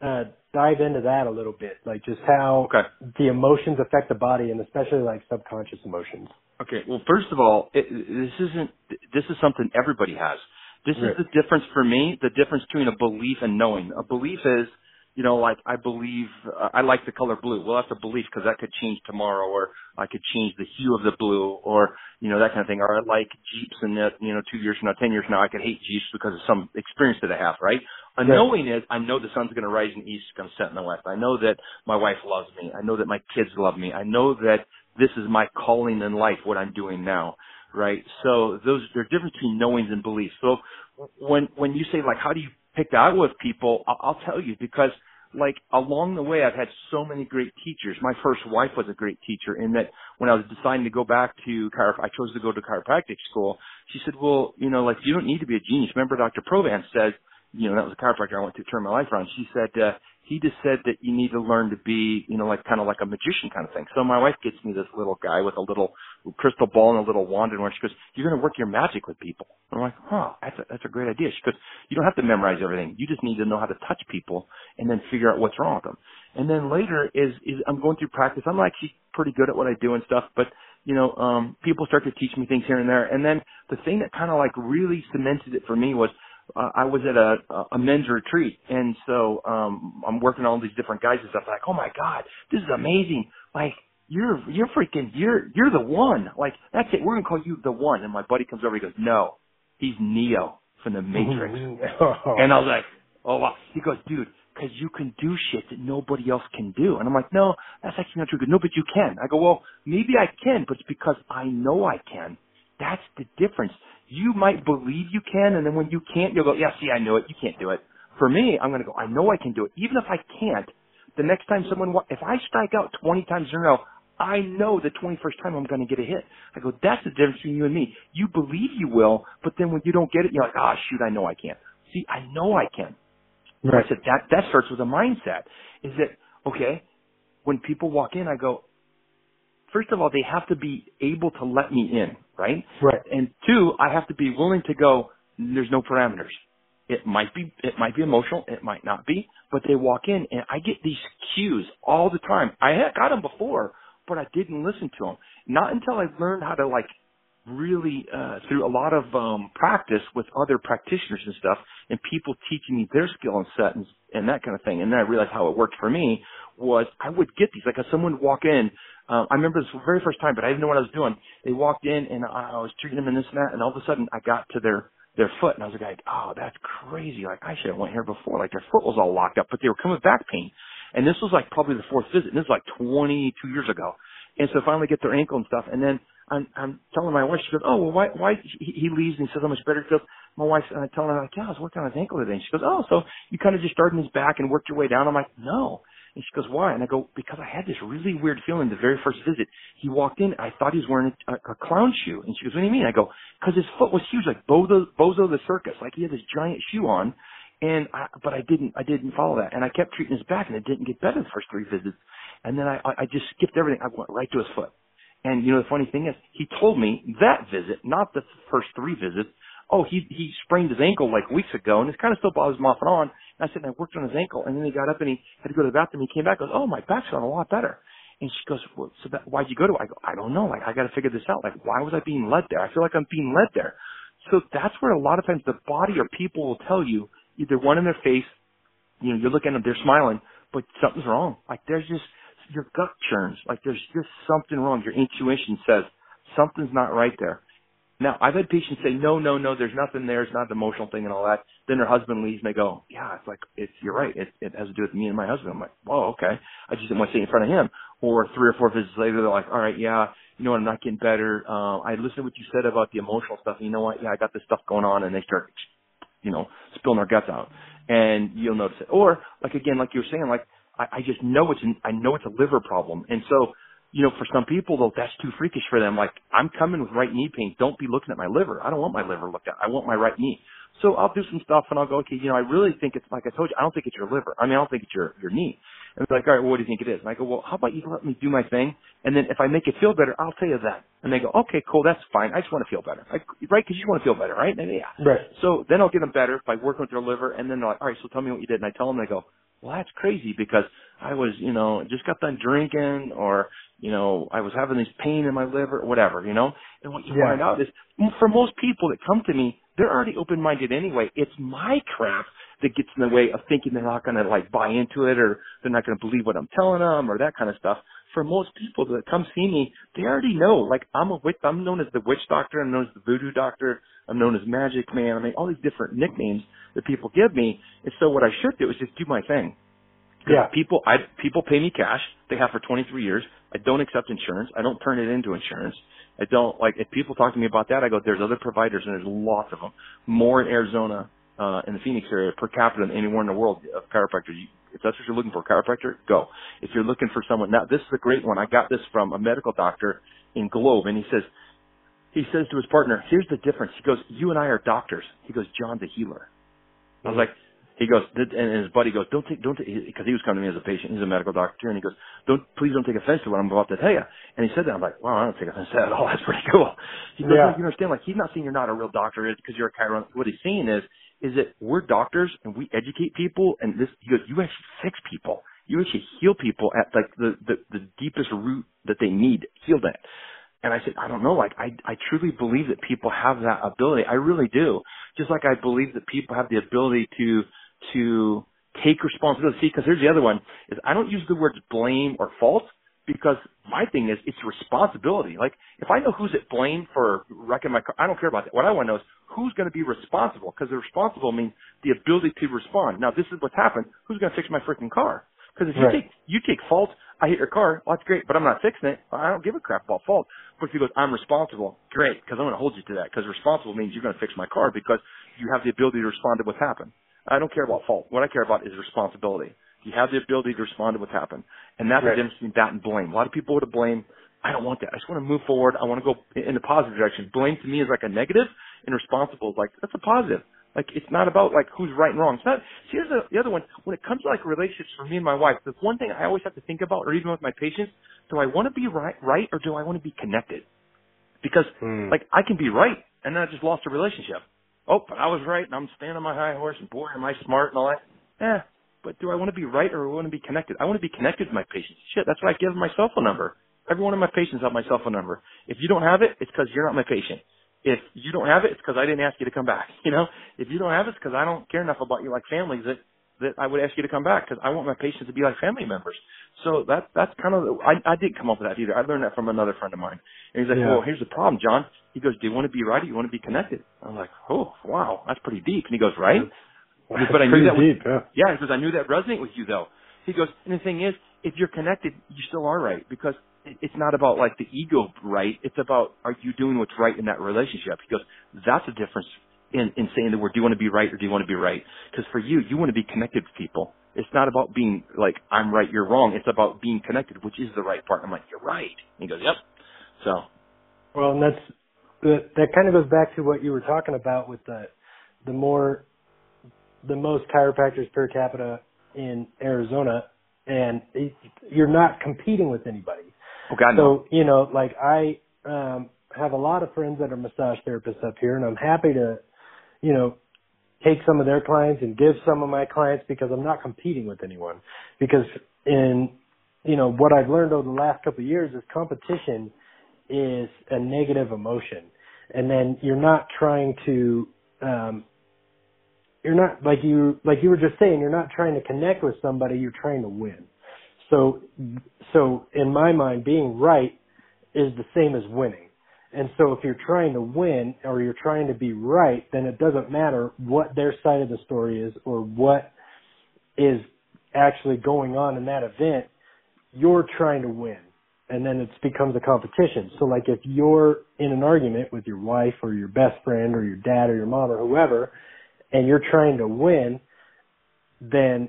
uh, dive into that a little bit, like just how okay. the emotions affect the body, and especially like subconscious emotions. Okay. Well, first of all, it, this isn't. This is something everybody has. This right. is the difference for me. The difference between a belief and knowing. A belief is you know, like I believe uh, I like the color blue. Well, that's a belief because that could change tomorrow, or I could change the hue of the blue, or you know that kind of thing. Or I like Jeeps, and that you know, two years from now, ten years from now, I could hate Jeeps because of some experience that I have. Right? A right. knowing is I know the sun's going to rise in the east, it's going to set in the west. I know that my wife loves me. I know that my kids love me. I know that this is my calling in life, what I'm doing now. Right? So those there are difference between knowings and beliefs. So when when you say like, how do you pick out with people? I'll, I'll tell you because like along the way, I've had so many great teachers. My first wife was a great teacher in that when I was deciding to go back to chiro, I chose to go to chiropractic school. She said, well, you know, like you don't need to be a genius. Remember Dr. Provance says, you know, that was a chiropractor I went to turn my life around. She said, uh, he just said that you need to learn to be, you know, like kind of like a magician kind of thing. So my wife gets me this little guy with a little crystal ball and a little wand and where she goes, you're going to work your magic with people. And I'm like, huh, that's a, that's a great idea. She goes, you don't have to memorize everything. You just need to know how to touch people and then figure out what's wrong with them. And then later is, is I'm going through practice. I'm actually pretty good at what I do and stuff, but you know, um, people start to teach me things here and there. And then the thing that kind of like really cemented it for me was uh, I was at a a men's retreat, and so um I'm working on all these different guys and stuff. Like, oh my god, this is amazing! Like you're you're freaking you're you're the one. Like that's it. We're gonna call you the one. And my buddy comes over. He goes, no, he's Neo from the Matrix. and I was like, oh wow. He goes, dude, because you can do shit that nobody else can do. And I'm like, no, that's actually not true. Goes, no, but you can. I go, well, maybe I can, but it's because I know I can. That's the difference. You might believe you can, and then when you can't, you'll go, yeah, see, I knew it. You can't do it. For me, I'm going to go, I know I can do it. Even if I can't, the next time someone, if I strike out 20 times in a row, I know the 21st time I'm going to get a hit. I go, that's the difference between you and me. You believe you will, but then when you don't get it, you're like, ah, oh, shoot, I know I can't. See, I know I can. Right. I said that that starts with a mindset. Is that okay? When people walk in, I go. First of all, they have to be able to let me in, right? Right. And two, I have to be willing to go. There's no parameters. It might be it might be emotional, it might not be, but they walk in and I get these cues all the time. I had got them before, but I didn't listen to them. Not until I learned how to like really uh, through a lot of um, practice with other practitioners and stuff, and people teaching me their skill and set and, and that kind of thing. And then I realized how it worked for me was I would get these like if someone would walk in. Um, I remember this very first time, but I didn't know what I was doing. They walked in and I, I was treating them and this and that, and all of a sudden I got to their their foot, and I was like, oh, that's crazy. Like I should have went here before. Like their foot was all locked up, but they were coming back pain. And this was like probably the fourth visit. And this was like 22 years ago. And so finally get their ankle and stuff. And then I'm, I'm telling my wife, she goes, oh, well, why, why, he, he leaves and he says how much better he feels. My wife, and I tell her, like, yeah, I was working on his ankle today. And she goes, oh, so you kind of just started in his back and worked your way down. I'm like, no. And she goes, why? And I go, because I had this really weird feeling the very first visit. He walked in, I thought he was wearing a, a clown shoe. And she goes, what do you mean? I go, because his foot was huge, like Bozo, Bozo the Circus. Like he had this giant shoe on. And I, but I didn't, I didn't follow that. And I kept treating his back and it didn't get better the first three visits. And then I, I just skipped everything. I went right to his foot. And you know the funny thing is, he told me that visit, not the first three visits. Oh, he he sprained his ankle like weeks ago, and this kind of still bothers him off and on. And I said, and I worked on his ankle, and then he got up and he had to go to the bathroom. He came back, goes, oh, my back's feeling a lot better. And she goes, well, so that, why'd you go to? I go, I don't know. Like I got to figure this out. Like why was I being led there? I feel like I'm being led there. So that's where a lot of times the body or people will tell you either one in their face, you know, you're looking at them, they're smiling, but something's wrong. Like there's just your gut churns. Like there's just something wrong. Your intuition says something's not right there. Now, I've had patients say, no, no, no, there's nothing there. It's not the emotional thing and all that. Then their husband leaves and they go, yeah, it's like, it's, you're right. It, it has to do with me and my husband. I'm like, oh, okay. I just didn't want to say in front of him. Or three or four visits later, they're like, all right, yeah, you know what, I'm not getting better. Uh, I listened to what you said about the emotional stuff. And you know what? Yeah, I got this stuff going on and they start, you know, spilling their guts out. And you'll notice it. Or, like again, like you were saying, like, I, I just know it's an, I know it's a liver problem. And so, you know, for some people though, that's too freakish for them. Like, I'm coming with right knee pain. Don't be looking at my liver. I don't want my liver looked at. I want my right knee. So I'll do some stuff and I'll go, okay, you know, I really think it's like I told you, I don't think it's your liver. I mean, I don't think it's your your knee. And they're like, all right, well, what do you think it is? And I go, well, how about you let me do my thing, and then if I make it feel better, I'll tell you that. And they go, okay, cool, that's fine. I just want to feel better, like, right? Because you want to feel better, right? And yeah. Right. So then I'll get them better by working with their liver, and then they're like, all right, so tell me what you did. And I tell them, they go, well, that's crazy because I was, you know, just got done drinking or, you know, I was having this pain in my liver, whatever, you know. And what you yeah. find out is, for most people that come to me, they're already open-minded anyway. It's my crap that gets in the way of thinking they're not going to like buy into it or they're not going to believe what I'm telling them or that kind of stuff. For most people that come see me, they already know. Like I'm a witch. I'm known as the witch doctor. I'm known as the voodoo doctor. I'm known as Magic Man. I mean, all these different nicknames that people give me. And so what I should do is just do my thing. Yeah. People, I people pay me cash. They have for 23 years. I don't accept insurance. I don't turn it into insurance. I don't like if people talk to me about that. I go, there's other providers and there's lots of them. More in Arizona, uh, in the Phoenix area per capita than anywhere in the world of chiropractors. If that's what you're looking for, chiropractor, go. If you're looking for someone, now this is a great one. I got this from a medical doctor in Globe, and he says, he says to his partner, here's the difference. He goes, you and I are doctors. He goes, John's a healer. I was like, he goes, and his buddy goes, don't take, don't take, because he was coming to me as a patient. He's a medical doctor, and he goes, don't, please don't take offense to what I'm about to tell you. And he said that. I'm like, wow, I don't take offense to that at all. That's pretty cool. He goes, yeah. you understand, like, he's not saying you're not a real doctor because you're a chiropractor. What he's saying is, is that we're doctors and we educate people, and this, he goes, you actually fix people. You actually heal people at like the, the, the deepest root that they need healed at. And I said, I don't know. Like, I, I truly believe that people have that ability. I really do. Just like I believe that people have the ability to, to take responsibility. See, because here's the other one is I don't use the words blame or fault because my thing is it's responsibility. Like if I know who's at blame for wrecking my car, I don't care about that. What I want to know is who's going to be responsible because the responsible means the ability to respond. Now this is what's happened. Who's going to fix my freaking car? Because if you right. take you take fault, I hit your car. Well, that's great, but I'm not fixing it. I don't give a crap about fault. But if you go, I'm responsible. Great, because I'm going to hold you to that. Because responsible means you're going to fix my car because you have the ability to respond to what's happened. I don't care about fault. What I care about is responsibility. You have the ability to respond to what's happened. And that's right. the difference between that and blame. A lot of people would have blame. I don't want that. I just want to move forward. I want to go in the positive direction. Blame to me is like a negative and responsible is like, that's a positive. Like it's not about like who's right and wrong. It's not. See, here's the, the other one. When it comes to like relationships for me and my wife, the one thing I always have to think about, or even with my patients, do I want to be right, right, or do I want to be connected? Because mm. like I can be right and then I just lost a relationship oh, but I was right and I'm standing on my high horse and boy, am I smart and all that. Yeah, but do I want to be right or do I want to be connected? I want to be connected to my patients. Shit, that's why I give them my cell phone number. Every one of my patients have my cell phone number. If you don't have it, it's because you're not my patient. If you don't have it, it's because I didn't ask you to come back. You know, if you don't have it, it's because I don't care enough about you like families that that I would ask you to come back because I want my patients to be like family members. So that that's kind of the, I I didn't come up with that either. I learned that from another friend of mine. And he's like, yeah. well, here's the problem, John. He goes, do you want to be right or do you want to be connected? I'm like, oh wow, that's pretty deep. And he goes, right. That's but I knew that deep, was, yeah. yeah, because I knew that resonate with you though. He goes, and the thing is, if you're connected, you still are right because it's not about like the ego right. It's about are you doing what's right in that relationship? He goes, that's the difference in, in saying the word, do you want to be right or do you want to be right? Because for you, you want to be connected with people. It's not about being like, I'm right, you're wrong. It's about being connected, which is the right part. I'm like, you're right. And he goes, yep. So. Well, and that's, that, that kind of goes back to what you were talking about with the, the more, the most chiropractors per capita in Arizona and you're not competing with anybody. Oh God, so, no. you know, like I, um, have a lot of friends that are massage therapists up here and I'm happy to you know, take some of their clients and give some of my clients because I'm not competing with anyone. Because in, you know, what I've learned over the last couple of years is competition is a negative emotion. And then you're not trying to, um, you're not, like you, like you were just saying, you're not trying to connect with somebody, you're trying to win. So, so in my mind, being right is the same as winning. And so if you're trying to win or you're trying to be right, then it doesn't matter what their side of the story is or what is actually going on in that event. You're trying to win. And then it becomes a competition. So like if you're in an argument with your wife or your best friend or your dad or your mom or whoever, and you're trying to win, then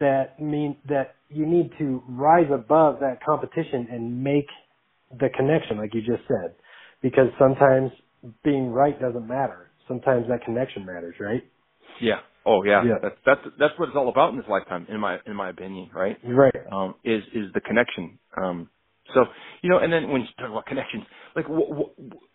that means that you need to rise above that competition and make the connection, like you just said because sometimes being right doesn't matter. Sometimes that connection matters, right? Yeah. Oh yeah. yeah. That's that's that's what it's all about in this lifetime, in my in my opinion, right? Right. Um, is is the connection. Um, so you know, and then when you talk about connections, like w- w-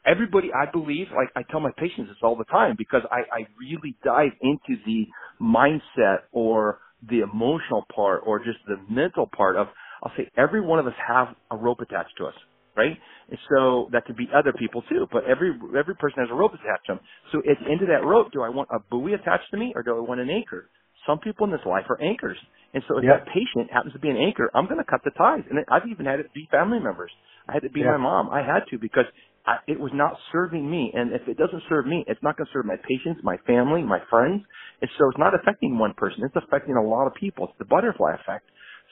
everybody, I believe, like I tell my patients this all the time because I I really dive into the mindset or the emotional part or just the mental part of I'll say every one of us have a rope attached to us right? And so that could be other people too, but every every person has a rope attached to them. So at the end of that rope, do I want a buoy attached to me or do I want an anchor? Some people in this life are anchors. And so if yep. that patient happens to be an anchor, I'm going to cut the ties. And I've even had it be family members. I had to be yep. my mom. I had to because I, it was not serving me. And if it doesn't serve me, it's not going to serve my patients, my family, my friends. And so it's not affecting one person. It's affecting a lot of people. It's the butterfly effect.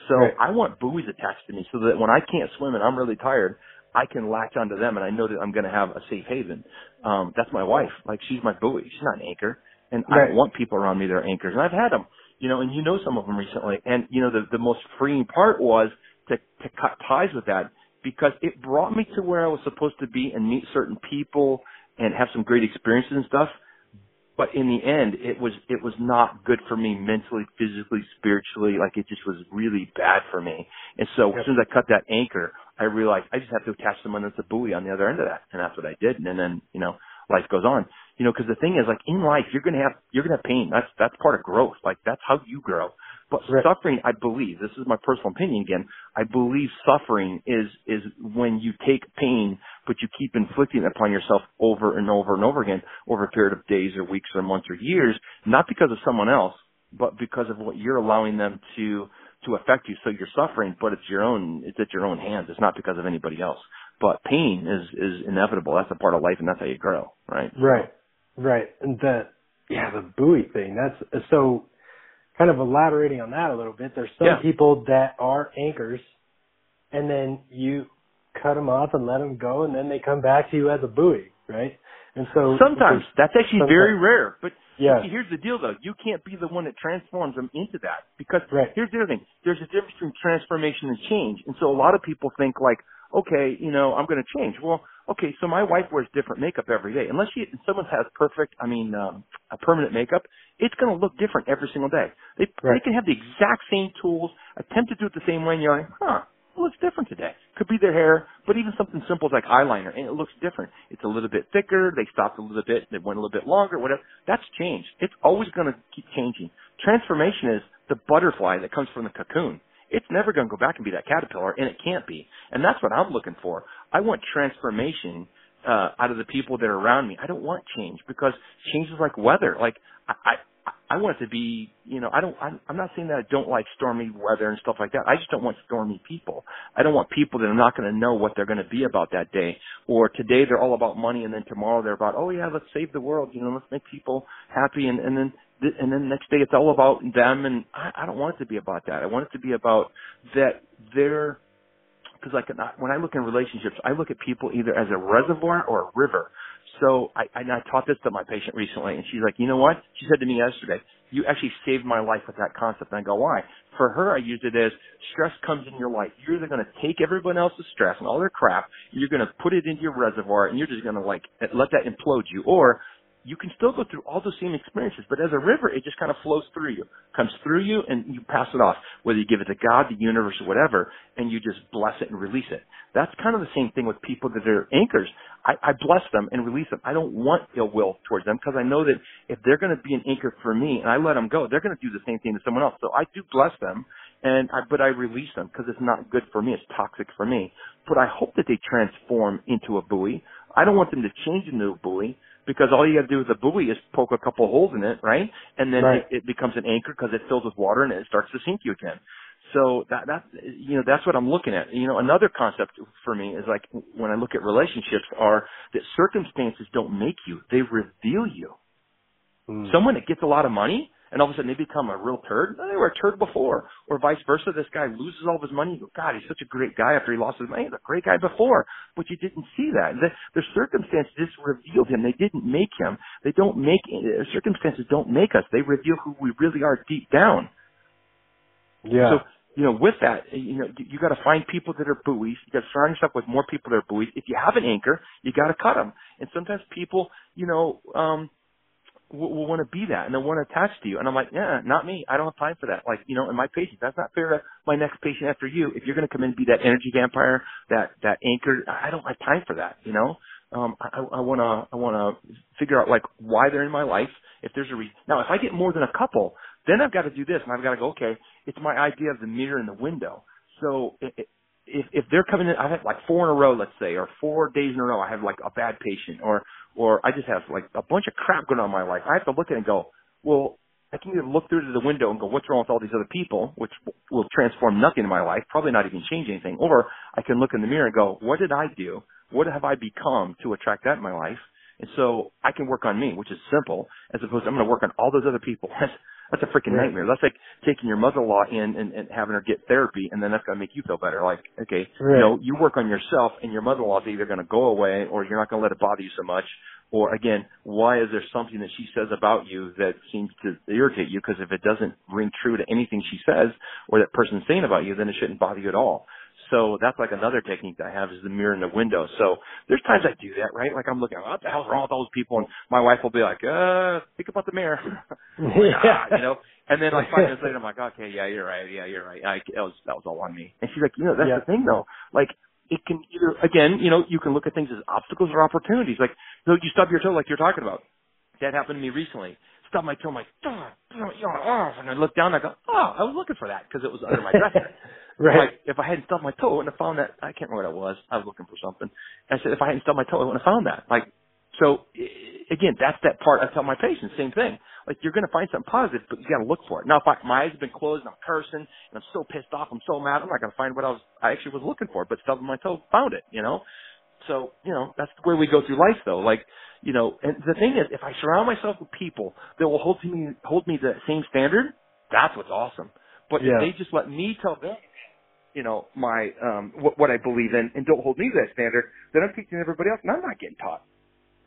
So right. I want buoys attached to me so that when I can't swim and I'm really tired, I can latch onto them and I know that I'm going to have a safe haven. Um, that's my wife. Like she's my buoy. She's not an anchor. And right. I don't want people around me that are anchors. And I've had them, you know, and you know some of them recently. And, you know, the, the most freeing part was to, to cut ties with that because it brought me to where I was supposed to be and meet certain people and have some great experiences and stuff but in the end it was it was not good for me mentally physically spiritually like it just was really bad for me. And so yep. as soon as i cut that anchor i realized i just have to attach someone that's a buoy on the other end of that. And that's what i did. And then you know life goes on. You know because the thing is like in life you're going to have you're going to have pain. That's that's part of growth. Like that's how you grow. But right. suffering i believe this is my personal opinion again i believe suffering is is when you take pain but you keep inflicting it upon yourself over and over and over again over a period of days or weeks or months or years, not because of someone else, but because of what you're allowing them to to affect you. So you're suffering, but it's your own. It's at your own hands. It's not because of anybody else. But pain is is inevitable. That's a part of life, and that's how you grow, right? Right, right. And the yeah, the buoy thing. That's so. Kind of elaborating on that a little bit. There's some Yeah. people that are anchors, and then you cut them off and let them go, and then they come back to you as a buoy, right? And so Sometimes that's actually sometimes- very rare. But Yeah. here's the deal, though: you can't be the one that transforms them into that. Because Right. here's the other thing: there's a difference between transformation and change. And so a lot of people think like, okay, you know, I'm going to change. Well, okay, so my wife wears different makeup every day. Unless she, someone has perfect, I mean, um, a permanent makeup, it's going to look different every single day. They they can have the exact same tools, attempt to do it the same way, and you're like, huh. It's different today. Could be their hair, but even something simple as like eyeliner, and it looks different. It's a little bit thicker. They stopped a little bit. They went a little bit longer. Whatever. That's changed. It's always going to keep changing. Transformation is the butterfly that comes from the cocoon. It's never going to go back and be that caterpillar, and it can't be. And that's what I'm looking for. I want transformation uh, out of the people that are around me. I don't want change because change is like weather. Like I, I, want it to be, you know, I don't, I'm, I'm not saying that I don't like stormy weather and stuff like that. I just don't want stormy people. I don't want people that are not going to know what they're going to be about that day. Or today they're all about money and then tomorrow they're about, oh yeah, let's save the world, you know, let's make people happy and, and then, th- and then next day it's all about them and I, I don't want it to be about that. I want it to be about that they're, because like when I look in relationships, I look at people either as a reservoir or a river. So I, I, I taught this to my patient recently, and she's like, you know what? She said to me yesterday, you actually saved my life with that concept. And I go, why? For her, I used it as stress comes in your life. You're either going to take everyone else's stress and all their crap, you're going to put it into your reservoir, and you're just going to like let that implode you, or you can still go through all those same experiences, but as a river, it just kind of flows through you, comes through you, and you pass it off, whether you give it to God, the universe, or whatever, and you just bless it and release it. That's kind of the same thing with people that are anchors. I, I bless them and release them. I don't want ill will towards them because I know that if they're going to be an anchor for me and I let them go, they're going to do the same thing to someone else. So I do bless them, and I, but I release them because it's not good for me. It's toxic for me. But I hope that they transform into a buoy. I don't want them to change into a buoy because all you got to do with a buoy is poke a couple holes in it, right? And then Right. it, it becomes an anchor because it fills with water and it starts to sink you again. So that that you know that's what I'm looking at. You know, another concept for me is like when I look at relationships are that circumstances don't make you; they reveal you. Mm. Someone that gets a lot of money and all of a sudden they become a real turd. They were a turd before, or vice versa. This guy loses all of his money. You go, God, he's such a great guy after he lost his money. He's a great guy before, but you didn't see that. The, the circumstances just revealed him. They didn't make him. They don't make uh, circumstances don't make us. They reveal who we really are deep down. yeah. So, you know, with that, you know, you, you got to find people that are buoys. You got to surround yourself with more people that are buoys. If you have an anchor, you got to cut them. And sometimes people, you know, um, will, will want to be that and they want to attach to you. And I'm like, yeah, not me. I don't have time for that. Like, you know, and my patients, that's not fair to my next patient after you. If you're going to come in and be that energy vampire, that, that anchor, I don't have time for that, you know? Um, I, I want to, I want to figure out like why they're in my life. If there's a reason. Now, if I get more than a couple, then I've got to do this and I've got to go, okay, it's my idea of the mirror in the window. So i- i- if if they're coming in, I have like four in a row, let's say, or four days in a row, I have like a bad patient, or or I just have like a bunch of crap going on in my life. I have to look at it and go, well, I can either look through to the window and go, what's wrong with all these other people, which will transform nothing in my life, probably not even change anything, or I can look in the mirror and go, what did I do? What have I become to attract that in my life? And so I can work on me, which is simple, as opposed to I'm going to work on all those other people. That's, a freaking Right. nightmare. That's like taking your mother-in-law in and, and having her get therapy, and then that's going to make you feel better. Like, okay, Right. you know, you work on yourself, and your mother-in-law is either going to go away, or you're not going to let it bother you so much. Or again, why is there something that she says about you that seems to irritate you? Because if it doesn't ring true to anything she says or that person's saying about you, then it shouldn't bother you at all. So that's like another technique that I have is the mirror in the window. So there's times I do that, right? Like I'm looking, what the hell's wrong with all those people? And my wife will be like, uh, think about the mirror. ah, you know. And then like five minutes later, I'm like, okay, yeah, you're right, yeah, you're right. I, that was that was all on me. And she's like, you know, that's Yeah. the thing though. Like it can either again, you know, you can look at things as obstacles or opportunities. Like so you stub your toe, like you're talking about. That happened to me recently. Stub my toe, I'm like, oh, oh, and I look down, and I go, oh, I was looking for that because it was under my dresser. Right. Like if I hadn't stubbed my toe, I wouldn't have found that. I can't remember what it was. I was looking for something. I said if I hadn't stubbed my toe, I wouldn't have found that. Like so again, that's that part I tell my patients, same thing. Like you're going to find something positive, but you got to look for it. Now, if I, my eyes have been closed and I'm cursing and I'm so pissed off, I'm so mad, I'm not going to find what I was, I actually was looking for, but stubbing my toe found it, you know? So, you know, that's the way we go through life though. Like, you know, and the thing is, if I surround myself with people that will hold me, hold me to the same standard, that's what's awesome. But Yeah. if they just let me tell them, you know, my, um, what, what I believe in and don't hold me to that standard, then I'm teaching everybody else and I'm not getting taught.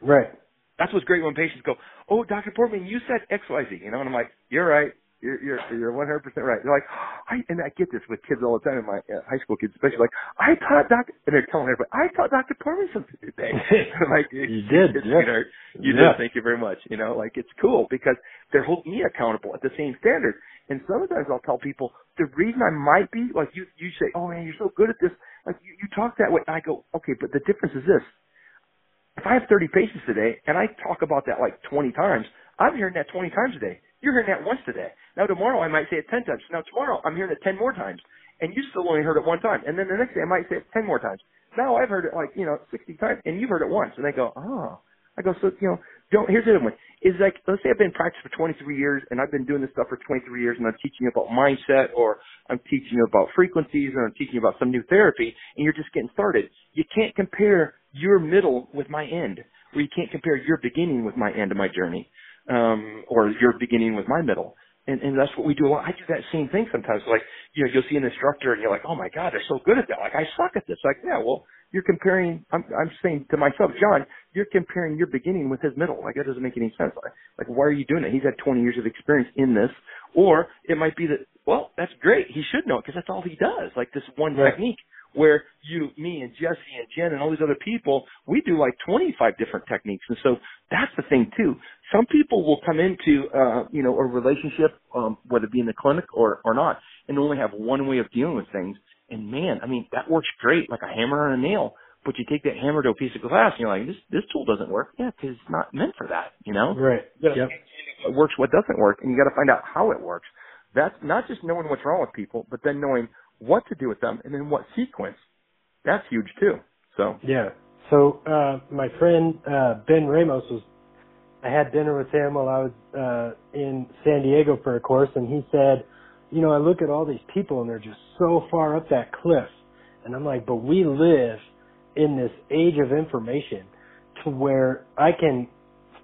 Right. That's what's great when patients go, "Oh, Dr. Porman, you said X, Y, Z," you know, and I'm like, "You're right. You're you're you're 100 percent right." They're like, "I," and I get this with kids all the time, in my uh, high school kids especially, like, "I taught Dr." and they're telling everybody, "I taught Dr. Porman something today." I'm like, You did, it's yeah. sweetheart. You Yeah. did. Thank you very much. You know, like it's cool because they're holding me accountable at the same standard. And sometimes I'll tell people the reason I might be like you. You say, "Oh man, you're so good at this." Like you, you talk that way. And I go, "Okay, but the difference is this." if I have 30 patients today and I talk about that like 20 times, I'm hearing that 20 times a day. You're hearing that once today. Now tomorrow I might say it 10 times. Now tomorrow I'm hearing it 10 more times. And you still only heard it one time. And then the next day I might say it 10 more times. Now I've heard it like, you know, 60 times and you've heard it once. And they go, oh. I go, so, you know, don't, here's the other one. Is like, let's say I've been practicing for 23 years and I've been doing this stuff for 23 years and I'm teaching about mindset or I'm teaching about frequencies or I'm teaching about some new therapy and you're just getting started. You can't compare your middle with my end or you can't compare your beginning with my end of my journey, um, or your beginning with my middle. And, and that's what we do a lot. I do that same thing sometimes. Like, you know, you'll see an instructor and you're like, oh my God, they're so good at that. Like, I suck at this. Like, yeah, well, you're comparing, I'm, I'm saying to myself, John, you're comparing your beginning with his middle. Like, that doesn't make any sense. Like, like, why are you doing it? He's had 20 years of experience in this. Or it might be that, well, that's great. He should know it because that's all he does. Like this one Right. technique where you, me and Jesse and Jen and all these other people, we do like 25 different techniques. And so that's the thing too. Some people will come into, uh, you know, a relationship, um, whether it be in the clinic or, or not, and only have one way of dealing with things. And man, I mean, that works great, like a hammer and a nail. But you take that hammer to a piece of glass and you're like, this, this tool doesn't work. Yeah, because it's not meant for that, you know? Right. Yep. what works, what doesn't work, and you got to find out how it works. That's not just knowing what's wrong with people, but then knowing what to do with them, and then what sequence. That's huge too. So Yeah. So uh my friend uh Ben Ramos was I had dinner with him while I was uh in San Diego for a course and he said, you know, I look at all these people and they're just so far up that cliff. And I'm like, but we live in this age of information to where I can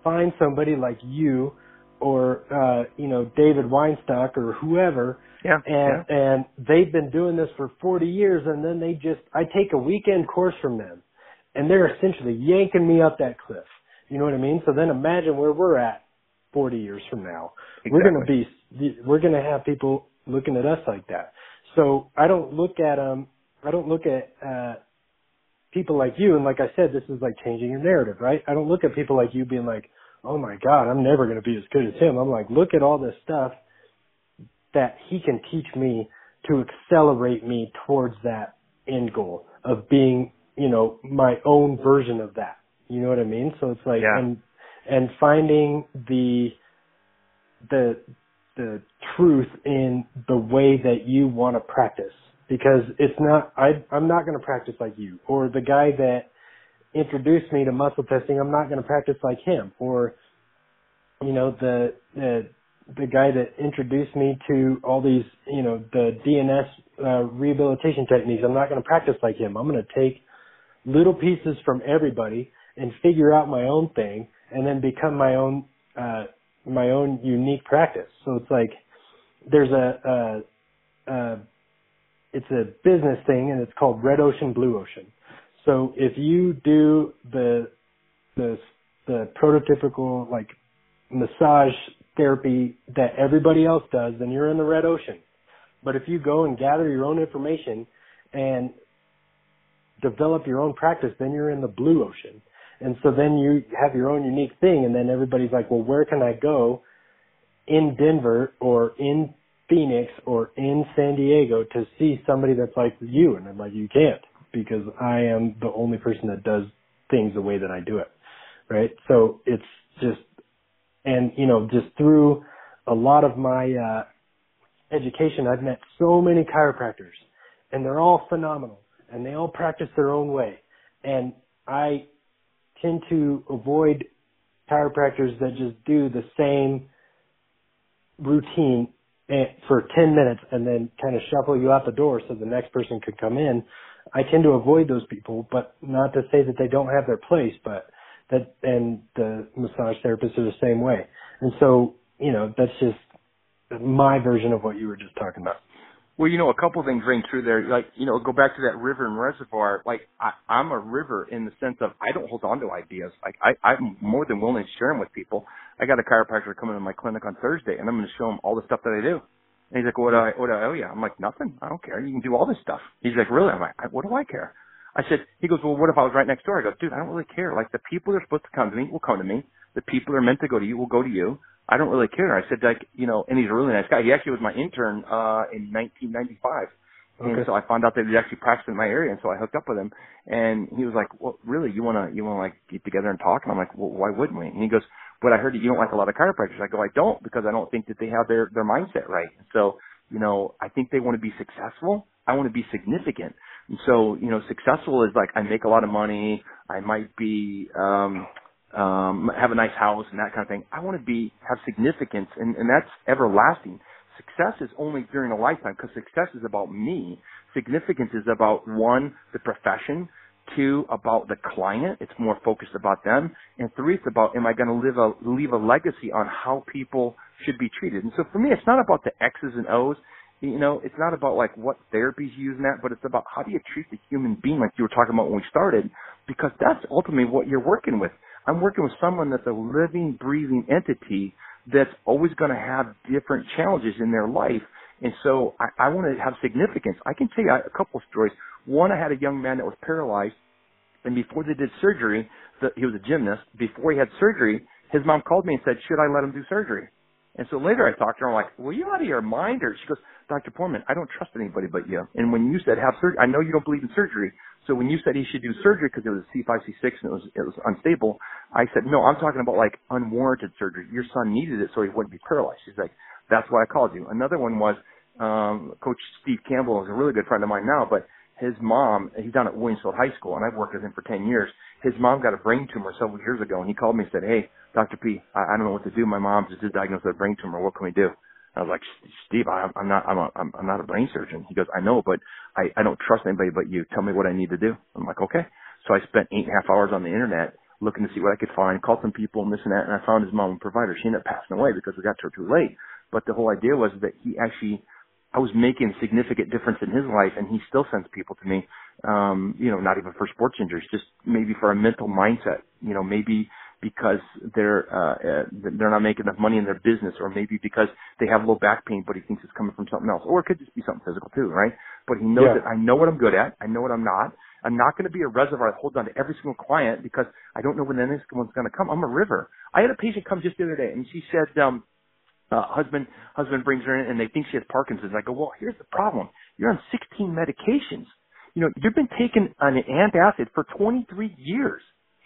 find somebody like you or uh you know David Weinstock or whoever yeah, and and they've been doing this for 40 years and then they just I take a weekend course from them and they're essentially yanking me up that cliff. You know what I mean? So then imagine where we're at 40 years from now. We're going to be we're going to have people looking at us like that. So I don't look at um I don't look at uh people like you and like I said this is like changing your narrative, right? I don't look at people like you being like, "Oh my god, I'm never going to be as good as him." I'm like, "Look at all this stuff that he can teach me to accelerate me towards that end goal of being, you know, my own version of that. You know what I mean? So it's like Yeah. and and finding the the the truth in the way that you want to practice because it's not I I'm not going to practice like you or the guy that introduced me to muscle testing I'm not going to practice like him or you know the the the guy that introduced me to all these, you know, the DNS uh, rehabilitation techniques. I'm not going to practice like him. I'm going to take little pieces from everybody and figure out my own thing, and then become my own uh, my own unique practice. So it's like there's a, a, a it's a business thing, and it's called Red Ocean Blue Ocean. So if you do the the the prototypical like massage therapy that everybody else does, then you're in the red ocean. But if you go and gather your own information and develop your own practice, then you're in the blue ocean. And so then you have your own unique thing and then everybody's like, well, where can I go in Denver or in Phoenix or in San Diego to see somebody that's like you? And I'm like, you can't because I am the only person that does things the way that I do it. Right. So it's just and you know just through a lot of my uh education i've met so many chiropractors and they're all phenomenal, and they all practice their own way. And I tend to avoid chiropractors that just do the same routine eh, for 10 minutes and then kind of shuffle you out the door so the next person could come in. I tend to avoid those people, but not to say that they don't have their place, but that, and the massage therapists are the same way. And so, you know, that's just my version of what you were just talking about. Well, you know, a couple things ring true there. Like, you know, go back to that river and reservoir. Like, I, I'm a river in the sense of I don't hold on to ideas. Like, I, I'm more than willing to share them with people. I got a chiropractor coming to my clinic on Thursday, and I'm going to show him all the stuff that I do. And he's like, what do I, what do I owe you? I'm like, nothing. I don't care. You can do all this stuff. He's like, really? I'm like, what do I care? I said, he goes, well, what if I was right next door? I go, dude, I don't really care. Like, the people that are supposed to come to me will come to me. The people that are meant to go to you will go to you. I don't really care. I said, like, you know, and he's a really nice guy. He actually was my intern, uh, in 1995. Okay. And so I found out that he actually practiced in my area, and so I hooked up with him. And he was like, "Well, really, you wanna you wanna like get together and talk?" And I'm like, "Well, why wouldn't we?" And he goes, "But I heard that you don't like a lot of chiropractors." I go, "I don't because I don't think that they have their their mindset right." And so, you know, I think they want to be successful. I want to be significant. And so, you know, successful is like I make a lot of money. I might be um um have a nice house and that kind of thing. I want to be have significance, and and that's everlasting success is only during a lifetime because success is about me. Significance is about one, the profession, two, about the client. It's more focused about them. And three, it's about am I going to live a, leave a legacy on how people should be treated. And so for me, it's not about the X's and O's. You know, it's not about like what therapies you use in that, but it's about how do you treat the human being like you were talking about when we started, because that's ultimately what you're working with. I'm working with someone that's a living, breathing entity that's always going to have different challenges in their life. And so I, I want to have significance. I can tell you a couple of stories. One, I had a young man that was paralyzed, and before they did surgery, the, he was a gymnast. Before he had surgery, his mom called me and said, "Should I let him do surgery?" And so later I talked to her. I'm like, "Well, you out of your mind?" Or she goes, "Dr. Porman, I don't trust anybody but you. And when you said have surgery, I know you don't believe in surgery. So when you said he should do surgery because it was a C5, C6 and it was it was unstable, I said no. I'm talking about like unwarranted surgery. Your son needed it so he wouldn't be paralyzed. She's like, that's why I called you. Another one was um, Coach Steve Campbell is a really good friend of mine now, but his mom, he's down at Williams Field High School, and I've worked with him for 10 years. His mom got a brain tumor several years ago, and he called me and said, "Hey, Dr. P, I, I don't know what to do. My mom just diagnosed with a brain tumor. What can we do?" I was like, Steve, I, I'm not, I'm, a, I'm, not a brain surgeon. He goes, I know, but I, I don't trust anybody but you. Tell me what I need to do. I'm like, okay. So I spent eight and a half hours on the internet looking to see what I could find, called some people and this and that, and I found his mom and provider. She ended up passing away because we got to her too late. But the whole idea was that he actually, I was making a significant difference in his life, and he still sends people to me. Um, you know, not even for sports injuries, just maybe for a mental mindset. You know, maybe because they're uh, uh, they're not making enough money in their business, or maybe because they have low back pain, but he thinks it's coming from something else, or it could just be something physical too, right? But he knows yeah. that I know what I'm good at, I know what I'm not. I'm not going to be a reservoir that holds on to every single client because I don't know when the next one's going to come. I'm a river. I had a patient come just the other day, and she said, um, uh, husband husband brings her in, and they think she has Parkinson's. I go, well, here's the problem. You're on 16 medications. You know, you've been taking an antacid for 23 years.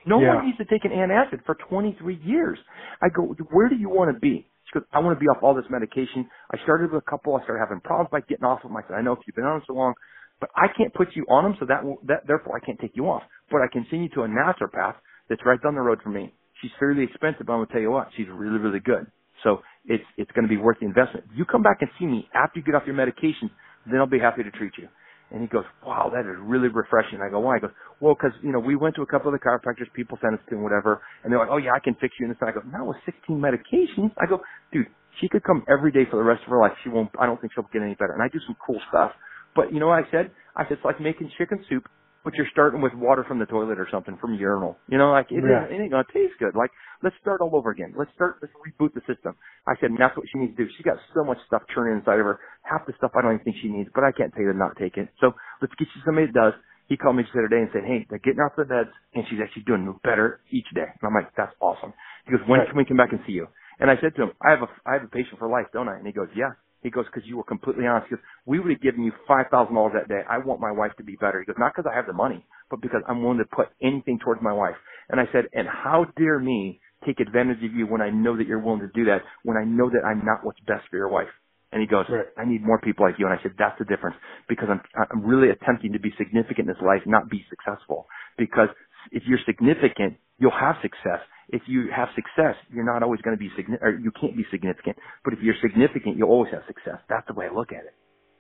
No yeah. one needs to take an antacid for 23 years. I go, where do you want to be? She goes, I want to be off all this medication. I started with a couple. I started having problems by getting off of them. I said, I know if you've been on them so long, but I can't put you on them, so that, that therefore I can't take you off. But I can send you to a naturopath that's right down the road from me. She's fairly expensive, but I'm gonna tell you what, she's really, really good. So it's it's going to be worth the investment. You come back and see me after you get off your medications, then I'll be happy to treat you. And he goes, wow, that is really refreshing. I go, why? He goes, well, because, you know, we went to a couple of the chiropractors, people sent us to and whatever, and they're like, oh, yeah, I can fix you. And this. And I go, not with 16 medications. I go, dude, she could come every day for the rest of her life. She won't, I don't think she'll get any better. And I do some cool stuff. But you know what I said? I said, it's like making chicken soup but you're starting with water from the toilet or something from urinal. You know, like it, yeah. it ain't gonna taste good. Like let's start all over again. Let's start. Let's reboot the system. I said, and that's what she needs to do. She got so much stuff churning inside of her. Half the stuff I don't even think she needs, but I can't tell you to not take it. So let's get you somebody that does. He called me just the other day and said, hey, they're getting off the beds and she's actually doing better each day. And I'm like, that's awesome. He goes, when right. can we come back and see you? And I said to him, I have a I have a patient for life, don't I? And he goes, yeah. He goes, because you were completely honest. He goes, we would have given you five thousand dollars that day. I want my wife to be better. He goes, not because I have the money, but because I'm willing to put anything towards my wife. And I said, and how dare me take advantage of you when I know that you're willing to do that, when I know that I'm not what's best for your wife. And he goes, Right. I need more people like you. And I said, that's the difference because I'm, I'm really attempting to be significant in this life, not be successful. Because if you're significant, you'll have success. If you have success, you're not always going to be significant, or you can't be significant. But if you're significant, you'll always have success. That's the way I look at it.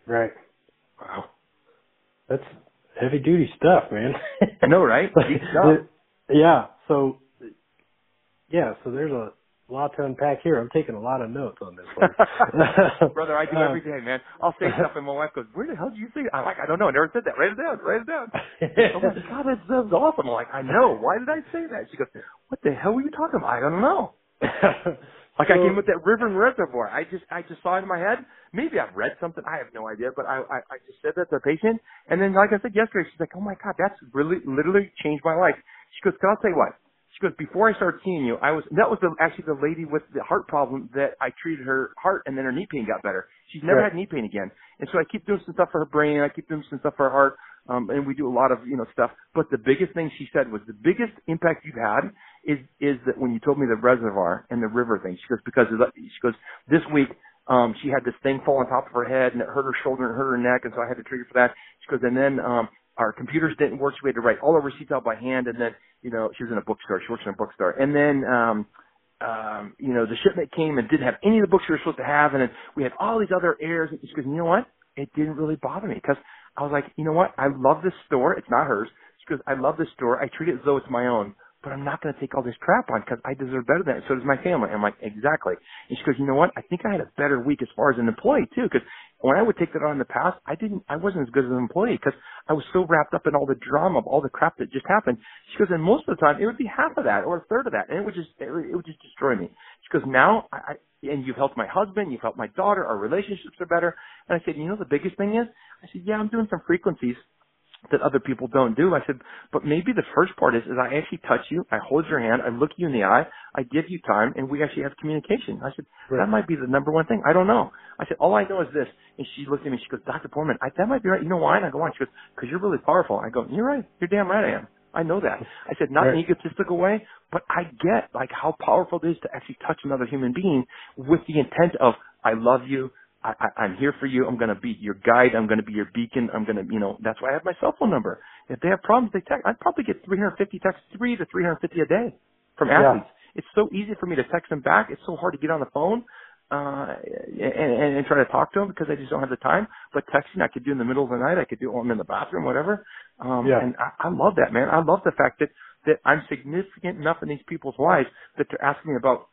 Right. Wow. That's heavy duty stuff, man. I know, right? Deep stuff. yeah. So, yeah. So there's a lot to unpack here. I'm taking a lot of notes on this one. Brother, I do Um, every day, man. I'll say stuff and my wife goes, Where the hell did you say that? I'm like, I don't know. I never said that. Write it down. Write it down. oh my God, that sounds awesome. I'm like, I know. Why did I say that? She goes, What the hell were you talking about? I don't know. Like I came with that river and reservoir. I just I just saw it in my head. Maybe I've read something. I have no idea, but I I, I just said that to the patient, and then like I said yesterday, she's like, "Oh my God, that's really literally changed my life." She goes, "Can I tell you what?" Goes, "Before I started seeing you, I was that was the, actually the lady with the heart problem that I treated her heart, and then her knee pain got better. She's never Right. had knee pain again, and so I keep doing some stuff for her brain. I keep doing some stuff for her heart." Um, and we do a lot of you know stuff. But the biggest thing she said was the biggest impact you've had is is that when you told me the reservoir and the river thing. She goes because of the, she goes this week um she had this thing fall on top of her head and it hurt her shoulder and hurt her neck and so I had to treat her for that. She goes and then um our computers didn't work so we had to write all our receipts out by hand and then you know she was in a bookstore she works in a bookstore and then um um you know the shipment came and didn't have any of the books we were supposed to have and then we had all these other errors and she goes you know what it didn't really bother me because I was like you know what I love this store it's not hers she goes I love this store I treat it as though it's my own but I'm not going to take all this crap on because I deserve better than it. So does my family. I'm like, exactly. And she goes, you know what? I think I had a better week as far as an employee too, because when I would take that on in the past, I didn't, I wasn't as good as an employee because I was so wrapped up in all the drama of all the crap that just happened. She goes, and most of the time it would be half of that or a third of that, and it would just, it would, it would just destroy me. She goes, now I, I, and you've helped my husband, you've helped my daughter, our relationships are better. And I said, you know, the biggest thing is, I said, yeah, I'm doing some frequencies that other people don't do. I said, but maybe the first part is, is I actually touch you, I hold your hand, I look you in the eye, I give you time, and we actually have communication. I said, Right. that might be the number one thing. I don't know. I said, all I know is this. And she looked at me, she goes, Dr. Porman, I, that might be right. You know why? And I go on. She goes, because you're really powerful. I go, you're right. You're damn right I am. I know that. I said, not in an egotistical way, but I get like how powerful it is to actually touch another human being with the intent of, I love you. I, I, I'm here for you. I'm going to be your guide. I'm going to be your beacon. I'm going to, you know, that's why I have my cell phone number. If they have problems, they text. I'd probably get 350 texts, three to 350 a day from Yeah. athletes. It's so easy for me to text them back. It's so hard to get on the phone uh, and, and, and try to talk to them because I just don't have the time. But texting, I could do in the middle of the night. I could do it while I'm in the bathroom, whatever. Um, Yeah. And I, I love that, man. I love the fact that that I'm significant enough in these people's lives that they're asking me about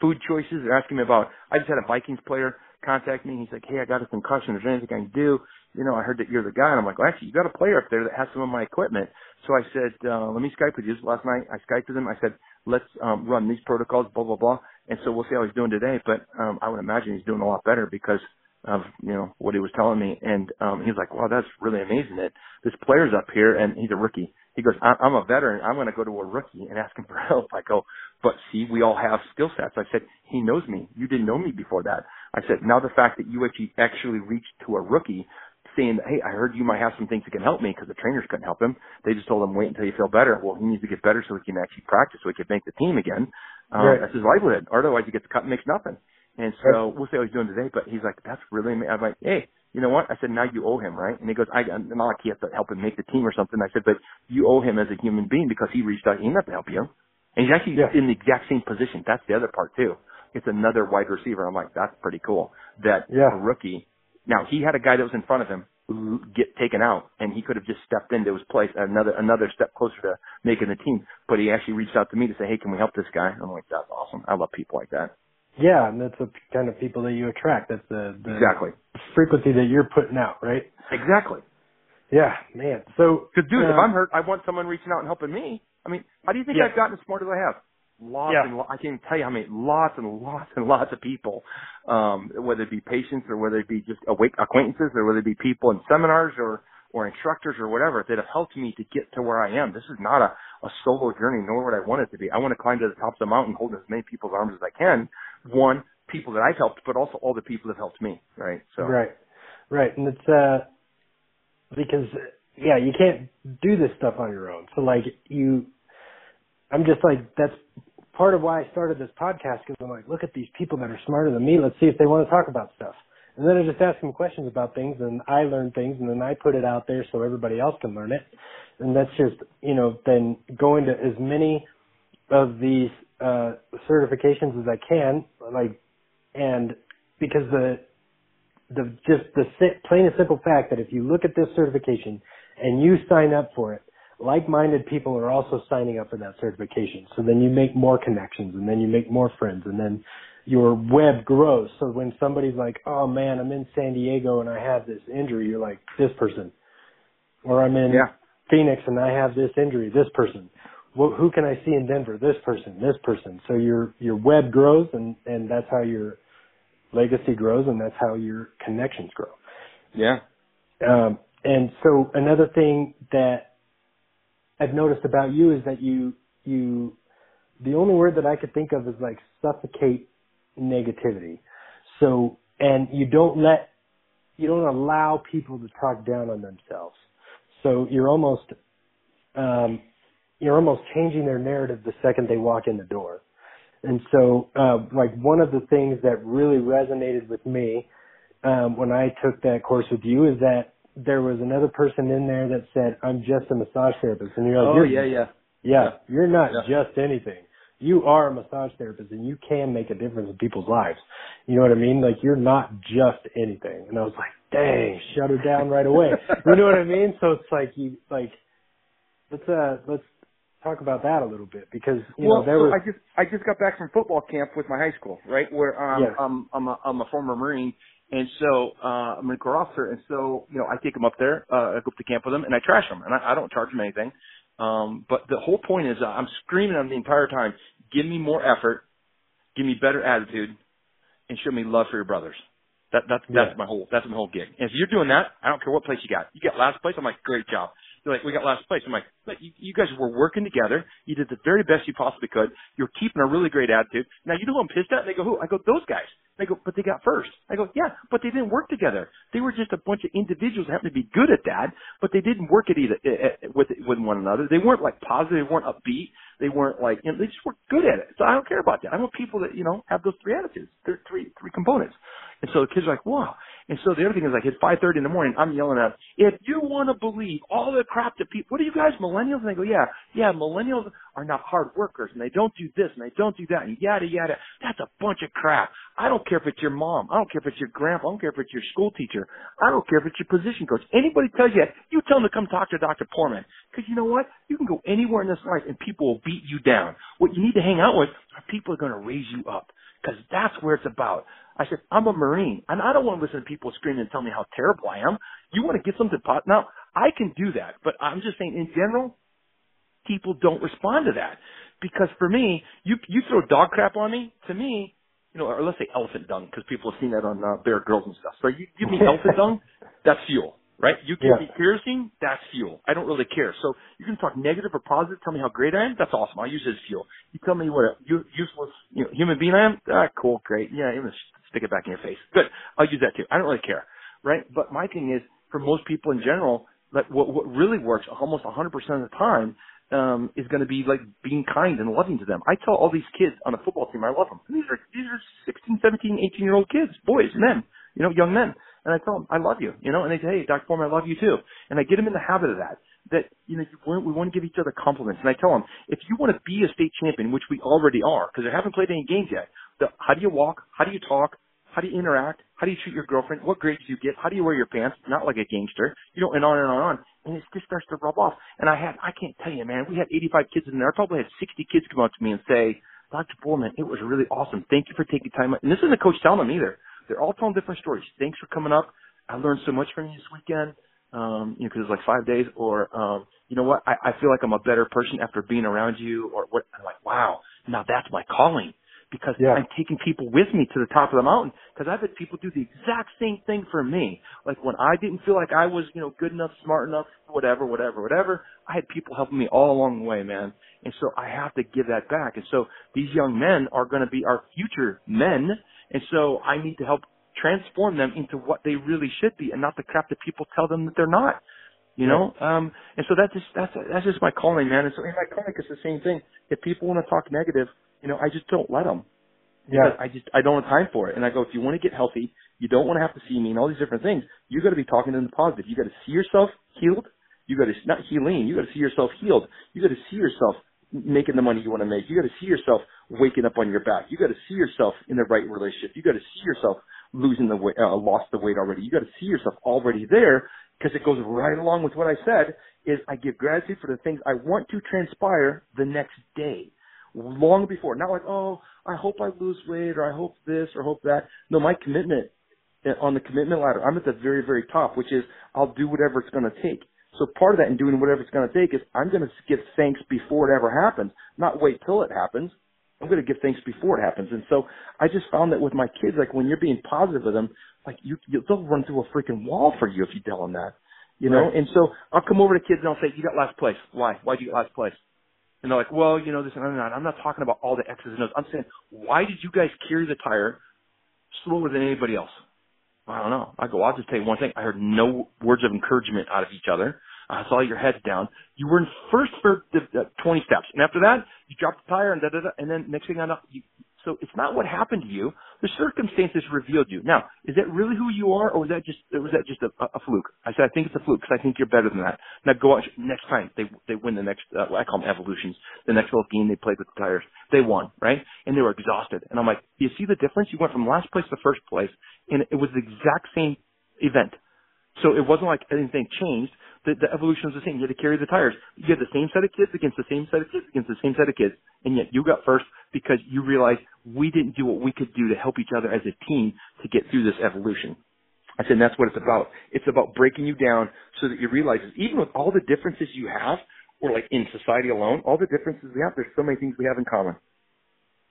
food choices. They're asking me about. I just had a Vikings player contact me. He's like, "Hey, I got a concussion. Is there anything I can do?" You know, I heard that you're the guy. And I'm like, "Well, actually, you got a player up there that has some of my equipment." So I said, uh, "Let me Skype with you." Last night, I Skyped with him. I said, "Let's um, run these protocols." Blah blah blah. And so we'll see how he's doing today. But um, I would imagine he's doing a lot better because of you know what he was telling me. And um, he's like, "Wow, that's really amazing that this player's up here and he's a rookie." He goes, I- I'm a veteran. I'm going to go to a rookie and ask him for help. I go, but see, we all have skill sets. I said, he knows me. You didn't know me before that. I said, now the fact that you actually actually reached to a rookie saying, hey, I heard you might have some things that can help me because the trainers couldn't help him. They just told him, wait until you feel better. Well, he needs to get better so he can actually practice so he can make the team again. Um, Right. That's his livelihood. Or otherwise he gets cut and makes nothing. And so we'll see how he's doing today. But he's like, that's really, ama-" I'm like, hey, you know what? I said, now you owe him, right? And he goes, I, I'm not like you have to help him make the team or something. I said, but you owe him as a human being because he reached out. He didn't have to help you. And he's actually Yeah. in the exact same position. That's the other part too. It's another wide receiver. I'm like, that's pretty cool. That Yeah. a rookie. Now he had a guy that was in front of him get taken out, and he could have just stepped into his place, another another step closer to making the team. But he actually reached out to me to say, hey, can we help this guy? I'm like, that's awesome. I love people like that. Yeah, and that's the kind of people that you attract. That's the, the Exactly. frequency that you're putting out, right? Exactly. Yeah, man. So, Because dude, if uh, I'm hurt, I want someone reaching out and helping me. I mean, how do you think Yeah. I've gotten as smart as I have? Lots Yeah. and lo- I can't even tell you how many lots and lots and lots of people, um, whether it be patients or whether it be just awake acquaintances or whether it be people in seminars or or instructors or whatever that have helped me to get to where I am. This is not a, a solo journey, nor would I want it to be. I want to climb to the top of the mountain, holding as many people's arms as I can. One, people that I've helped, but also all the people that helped me. Right. So Right, right, and it's uh because yeah, you can't do this stuff on your own. So like you, I'm just like that's part of why I started this podcast because I'm like, look at these people that are smarter than me. Let's see if they want to talk about stuff. And then I just ask them questions about things and I learn things and then I put it out there so everybody else can learn it. And that's just, you know, then going to as many of these, uh, certifications as I can, like, and because the, the, just the plain and simple fact that if you look at this certification and you sign up for it, like-minded people are also signing up for that certification. So then you make more connections and then you make more friends and then your web grows. So when somebody's like, oh man, I'm in San Diego and I have this injury, you're like, this person. Or I'm in yeah. Phoenix and I have this injury, this person. Well, who can I see in Denver? This person, this person. So your, your web grows and, and that's how your legacy grows and that's how your connections grow. Yeah. Um, and so another thing that I've noticed about you is that you you the only word that I could think of is like suffocate negativity. So and you don't let you don't allow people to talk down on themselves. So you're almost um you're almost changing their narrative the second they walk in the door. And so uh like one of the things that really resonated with me um when I took that course with you is that there was another person in there that said, "I'm just a massage therapist," and you're like, "Oh yeah, yeah, yeah, yeah, you're not yeah. just anything. You are a massage therapist, and you can make a difference in people's lives. You know what I mean? Like you're not just anything." And I was like, "Dang, shut her down right away." you know what I mean? So it's like you like let's uh let's talk about that a little bit because you well, know there so was I just I just got back from football camp with my high school, right? Where um yeah. I'm I'm a I'm a former Marine and so uh, I'm a Marine officer, and so you know I take them up there, uh, I go up to camp with them, and I trash them, and I, I don't charge them anything. Um, but the whole point is, uh, I'm screaming them the entire time: give me more effort, give me better attitude, and show me love for your brothers. That that's that's yeah. my whole that's my whole gig. And if you're doing that, I don't care what place you got. You got last place, I'm like, great job. They're like, we got last place. I'm like, but you, you guys were working together. You did the very best you possibly could. You're keeping a really great attitude. Now you know who I'm pissed at? And they go, who? I go, those guys. They go, but they got first. I go, yeah, but they didn't work together. They were just a bunch of individuals that happened to be good at that, but they didn't work at either uh, with with one another. They weren't like positive. They weren't upbeat. They weren't like you know, they just weren't good at it. So I don't care about that. I want people that you know have those three attitudes. There three three components. And so the kids are like, wow. And so the other thing is like at 5:30 in the morning, I'm yelling at, if you want to believe all the crap that people, what are you guys millennials? And they go, yeah, yeah, millennials are not hard workers and they don't do this and they don't do that and yada yada. That's a bunch of crap. I don't care if it's your mom. I don't care if it's your grandpa. I don't care if it's your school teacher. I don't care if it's your position coach. Anybody tells you that, you tell them to come talk to Dr. Porman. Because you know what? You can go anywhere in this life and people will beat you down. What you need to hang out with are people are going to raise you up because that's where it's about. I said, I'm a Marine, and I don't want to listen to people screaming and tell me how terrible I am. You want to get something pot? Now, I can do that, but I'm just saying, in general, people don't respond to that because for me, you you throw dog crap on me. To me, you know, or let's say elephant dung because people have seen that on uh, Bear Grylls and stuff. So you give me elephant dung, that's fuel right? You give yeah. me kerosene, that's fuel. I don't really care. So you can talk negative or positive, tell me how great I am, that's awesome. I'll use it as fuel. You tell me what a useless you know, human being I am, ah, cool, great. Yeah, I'm gonna stick it back in your face. Good. I'll use that too. I don't really care, right? But my thing is, for most people in general, like what what really works almost 100% of the time um, is going to be like being kind and loving to them. I tell all these kids on a football team, I love them. These are these are 16, 17, 18 year old kids, boys, men, you know, young men. And I tell them, I love you, you know, and they say, hey, Dr. Porman, I love you too. And I get them in the habit of that, that, you know, we want to give each other compliments. And I tell them, if you want to be a state champion, which we already are, because I haven't played any games yet, the, how do you walk? How do you talk? How do you interact? How do you treat your girlfriend? What grades do you get? How do you wear your pants? Not like a gangster, you know, and on and on and on. And it just starts to rub off. And I had, I can't tell you, man, we had 85 kids in there. I probably had 60 kids come up to me and say, Dr. Porman, it was really awesome. Thank you for taking time. And this isn't a coach telling them either. They're all telling different stories. Thanks for coming up. I learned so much from you this weekend. Um, you know, because it's like five days. Or, um, you know what? I, I feel like I'm a better person after being around you. Or what? I'm like, wow, now that's my calling because yeah. I'm taking people with me to the top of the mountain. Because I've had people do the exact same thing for me. Like when I didn't feel like I was, you know, good enough, smart enough, whatever, whatever, whatever. I had people helping me all along the way, man. And so I have to give that back. And so these young men are going to be our future men. And so I need to help transform them into what they really should be and not the crap that people tell them that they're not. You know, um, and so that's just that's that's just my calling, man. And so in my clinic, it's the same thing. If people want to talk negative, you know, I just don't let them. Because I just I don't have time for it. And I go, if you want to get healthy, you don't want to have to see me and all these different things. You got to be talking in the positive. You got to see yourself healed. You got to not healing. You got to see yourself healed. You got to see yourself making the money you want to make. You got to see yourself waking up on your back. You got to see yourself in the right relationship. You got to see yourself losing the weight, uh, lost the weight already. You got to see yourself already there because it goes right along with what I said. Is I give gratitude for the things I want to transpire the next day, long before. Not like, oh, I hope I lose weight or I hope this or hope that. No, my commitment uh, on the commitment ladder, I'm at the very, very top, which is I'll do whatever it's going to take. So part of that in doing whatever it's going to take is I'm going to give thanks before it ever happens, not wait till it happens. I'm going to give thanks before it happens. And so I just found that with my kids, like when you're being positive with them, like you, you they'll run through a freaking wall for you if you tell them that, you know. Right. And so I'll come over to kids and I'll say, "You got last place. Why? Why'd you get last place?" And they're like, "Well, you know this and that." I'm not talking about all the X's and O's. I'm saying, why did you guys carry the tire slower than anybody else? I don't know. I go, I'll just tell you one thing. I heard no words of encouragement out of each other. I saw your heads down. You were in first for the, the 20 steps, and after that, you dropped the tire, and da da da. And then next thing I know, you, so it's not what happened to you. The circumstances revealed you. Now, is that really who you are, or was that just was that just a, a fluke? I said I think it's a fluke because I think you're better than that. Now go out next time they they win the next uh, I call them evolutions. The next little game they played with the tires, they won right, and they were exhausted. And I'm like, you see the difference? You went from last place to first place, and it was the exact same event. So it wasn't like anything changed the, the evolution was the same. You had to carry the tires. You had the same set of kids against the same set of kids against the same set of kids, and yet you got first because you realized we didn't do what we could do to help each other as a team to get through this evolution. I said, that's what it's about. It's about breaking you down so that you realize that even with all the differences you have, or like in society alone, all the differences we have, there's so many things we have in common.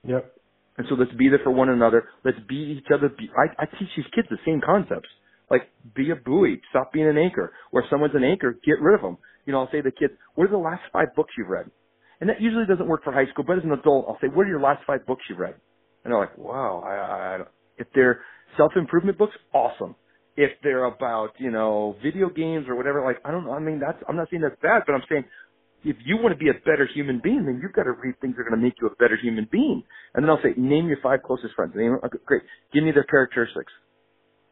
Yep. And so let's be there for one another. Let's be each other. Be, I, I teach these kids the same concepts. Like, be a buoy. Stop being an anchor. Where someone's an anchor, get rid of them. You know, I'll say to the kids, what are the last five books you've read? And that usually doesn't work for high school, but as an adult, I'll say, what are your last five books you've read? And they're like, wow, I, I, if they're self-improvement books, awesome. If they're about, you know, video games or whatever, like, I don't know, I mean, that's, I'm not saying that's bad, but I'm saying, if you want to be a better human being, then you've got to read things that are going to make you a better human being. And then I'll say, name your five closest friends. Name, okay, great. Give me their characteristics.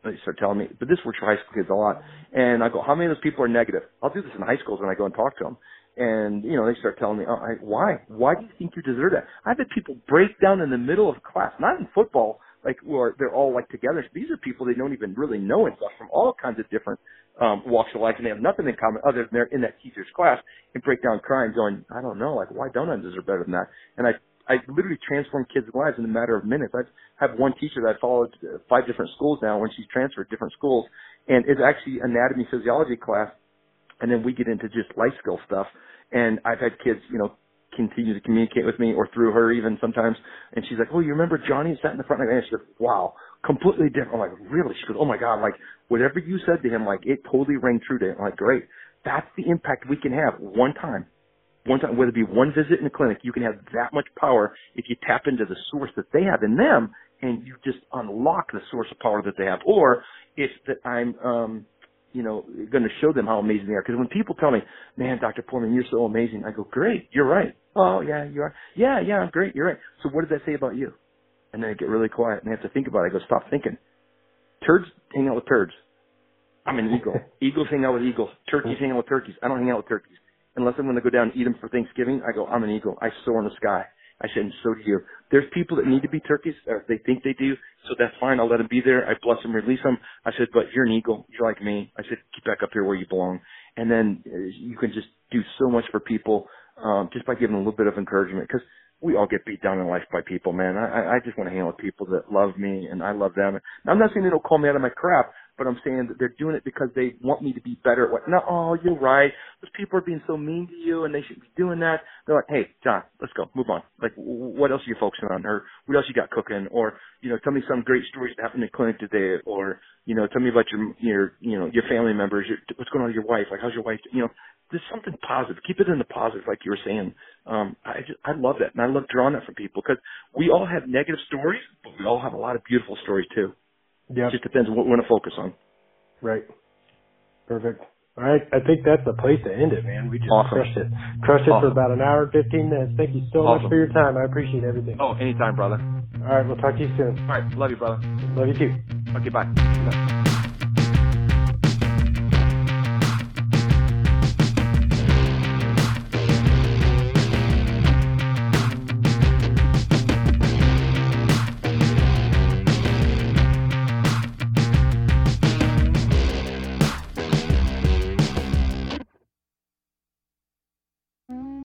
They start telling me, but this works for high school kids a lot. And I go, how many of those people are negative? I'll do this in high schools when I go and talk to them. And, you know, they start telling me, oh, I, why? Why do you think you deserve that? I've had people break down in the middle of class, not in football, like where they're all like together. These are people they don't even really know and stuff from all kinds of different um walks of life and they have nothing in common other than they're in that teacher's class and break down crying going, I don't know, like why don't I deserve better than that? And I I literally transformed kids' lives in a matter of minutes. I have one teacher that I followed five different schools now when she's transferred different schools, and it's actually anatomy physiology class, and then we get into just life skill stuff. And I've had kids, you know, continue to communicate with me or through her even sometimes. And she's like, "Oh, you remember Johnny sat in the front?" And she goes, "Wow, completely different." I'm like, "Really?" She goes, "Oh my God, like whatever you said to him, like it totally rang true to him." I'm like, "Great." That's the impact we can have one time one time, whether it be one visit in the clinic, you can have that much power if you tap into the source that they have in them and you just unlock the source of power that they have. Or if that I'm, um, you know, going to show them how amazing they are. Because when people tell me, man, Dr. Porman, you're so amazing, I go, great, you're right. Oh, yeah, you are. Yeah, yeah, I'm great, you're right. So what does that say about you? And then I get really quiet and I have to think about it. I go, stop thinking. Turds hang out with turds. I'm an eagle. eagles hang out with eagles. Turkeys hang out with turkeys. I don't hang out with turkeys unless I'm going to go down and eat them for Thanksgiving, I go, I'm an eagle. I soar in the sky. I said, and so do you. There's people that need to be turkeys, or they think they do, so that's fine. I'll let them be there. I bless them, release them. I said, but you're an eagle. You're like me. I said, keep back up here where you belong. And then uh, you can just do so much for people um, just by giving a little bit of encouragement. Because we all get beat down in life by people, man. I, I just want to hang out with people that love me and I love them. Now, I'm not saying they don't call me out of my crap, but I'm saying that they're doing it because they want me to be better at what. No, oh, you're right. Those people are being so mean to you, and they should be doing that. They're like, hey, Jon, let's go, move on. Like, what else are you focusing on, or what else you got cooking, or you know, tell me some great stories that happened in the clinic today, or you know, tell me about your your you know your family members. Your, what's going on with your wife? Like, how's your wife? You know, there's something positive. Keep it in the positive, like you were saying. Um, I just I love that, and I love drawing that from people because we all have negative stories, but we all have a lot of beautiful stories too. Yeah. Just depends on what we want to focus on. Right. Perfect. All right, I think that's the place to end it, man. We just Awesome. crushed it. Crushed it for about an hour and 15 minutes. Thank you so much for your time. I appreciate everything. Oh, anytime, brother. All right, we'll talk to you soon. All right. Love you, brother. Love you too. Okay, bye.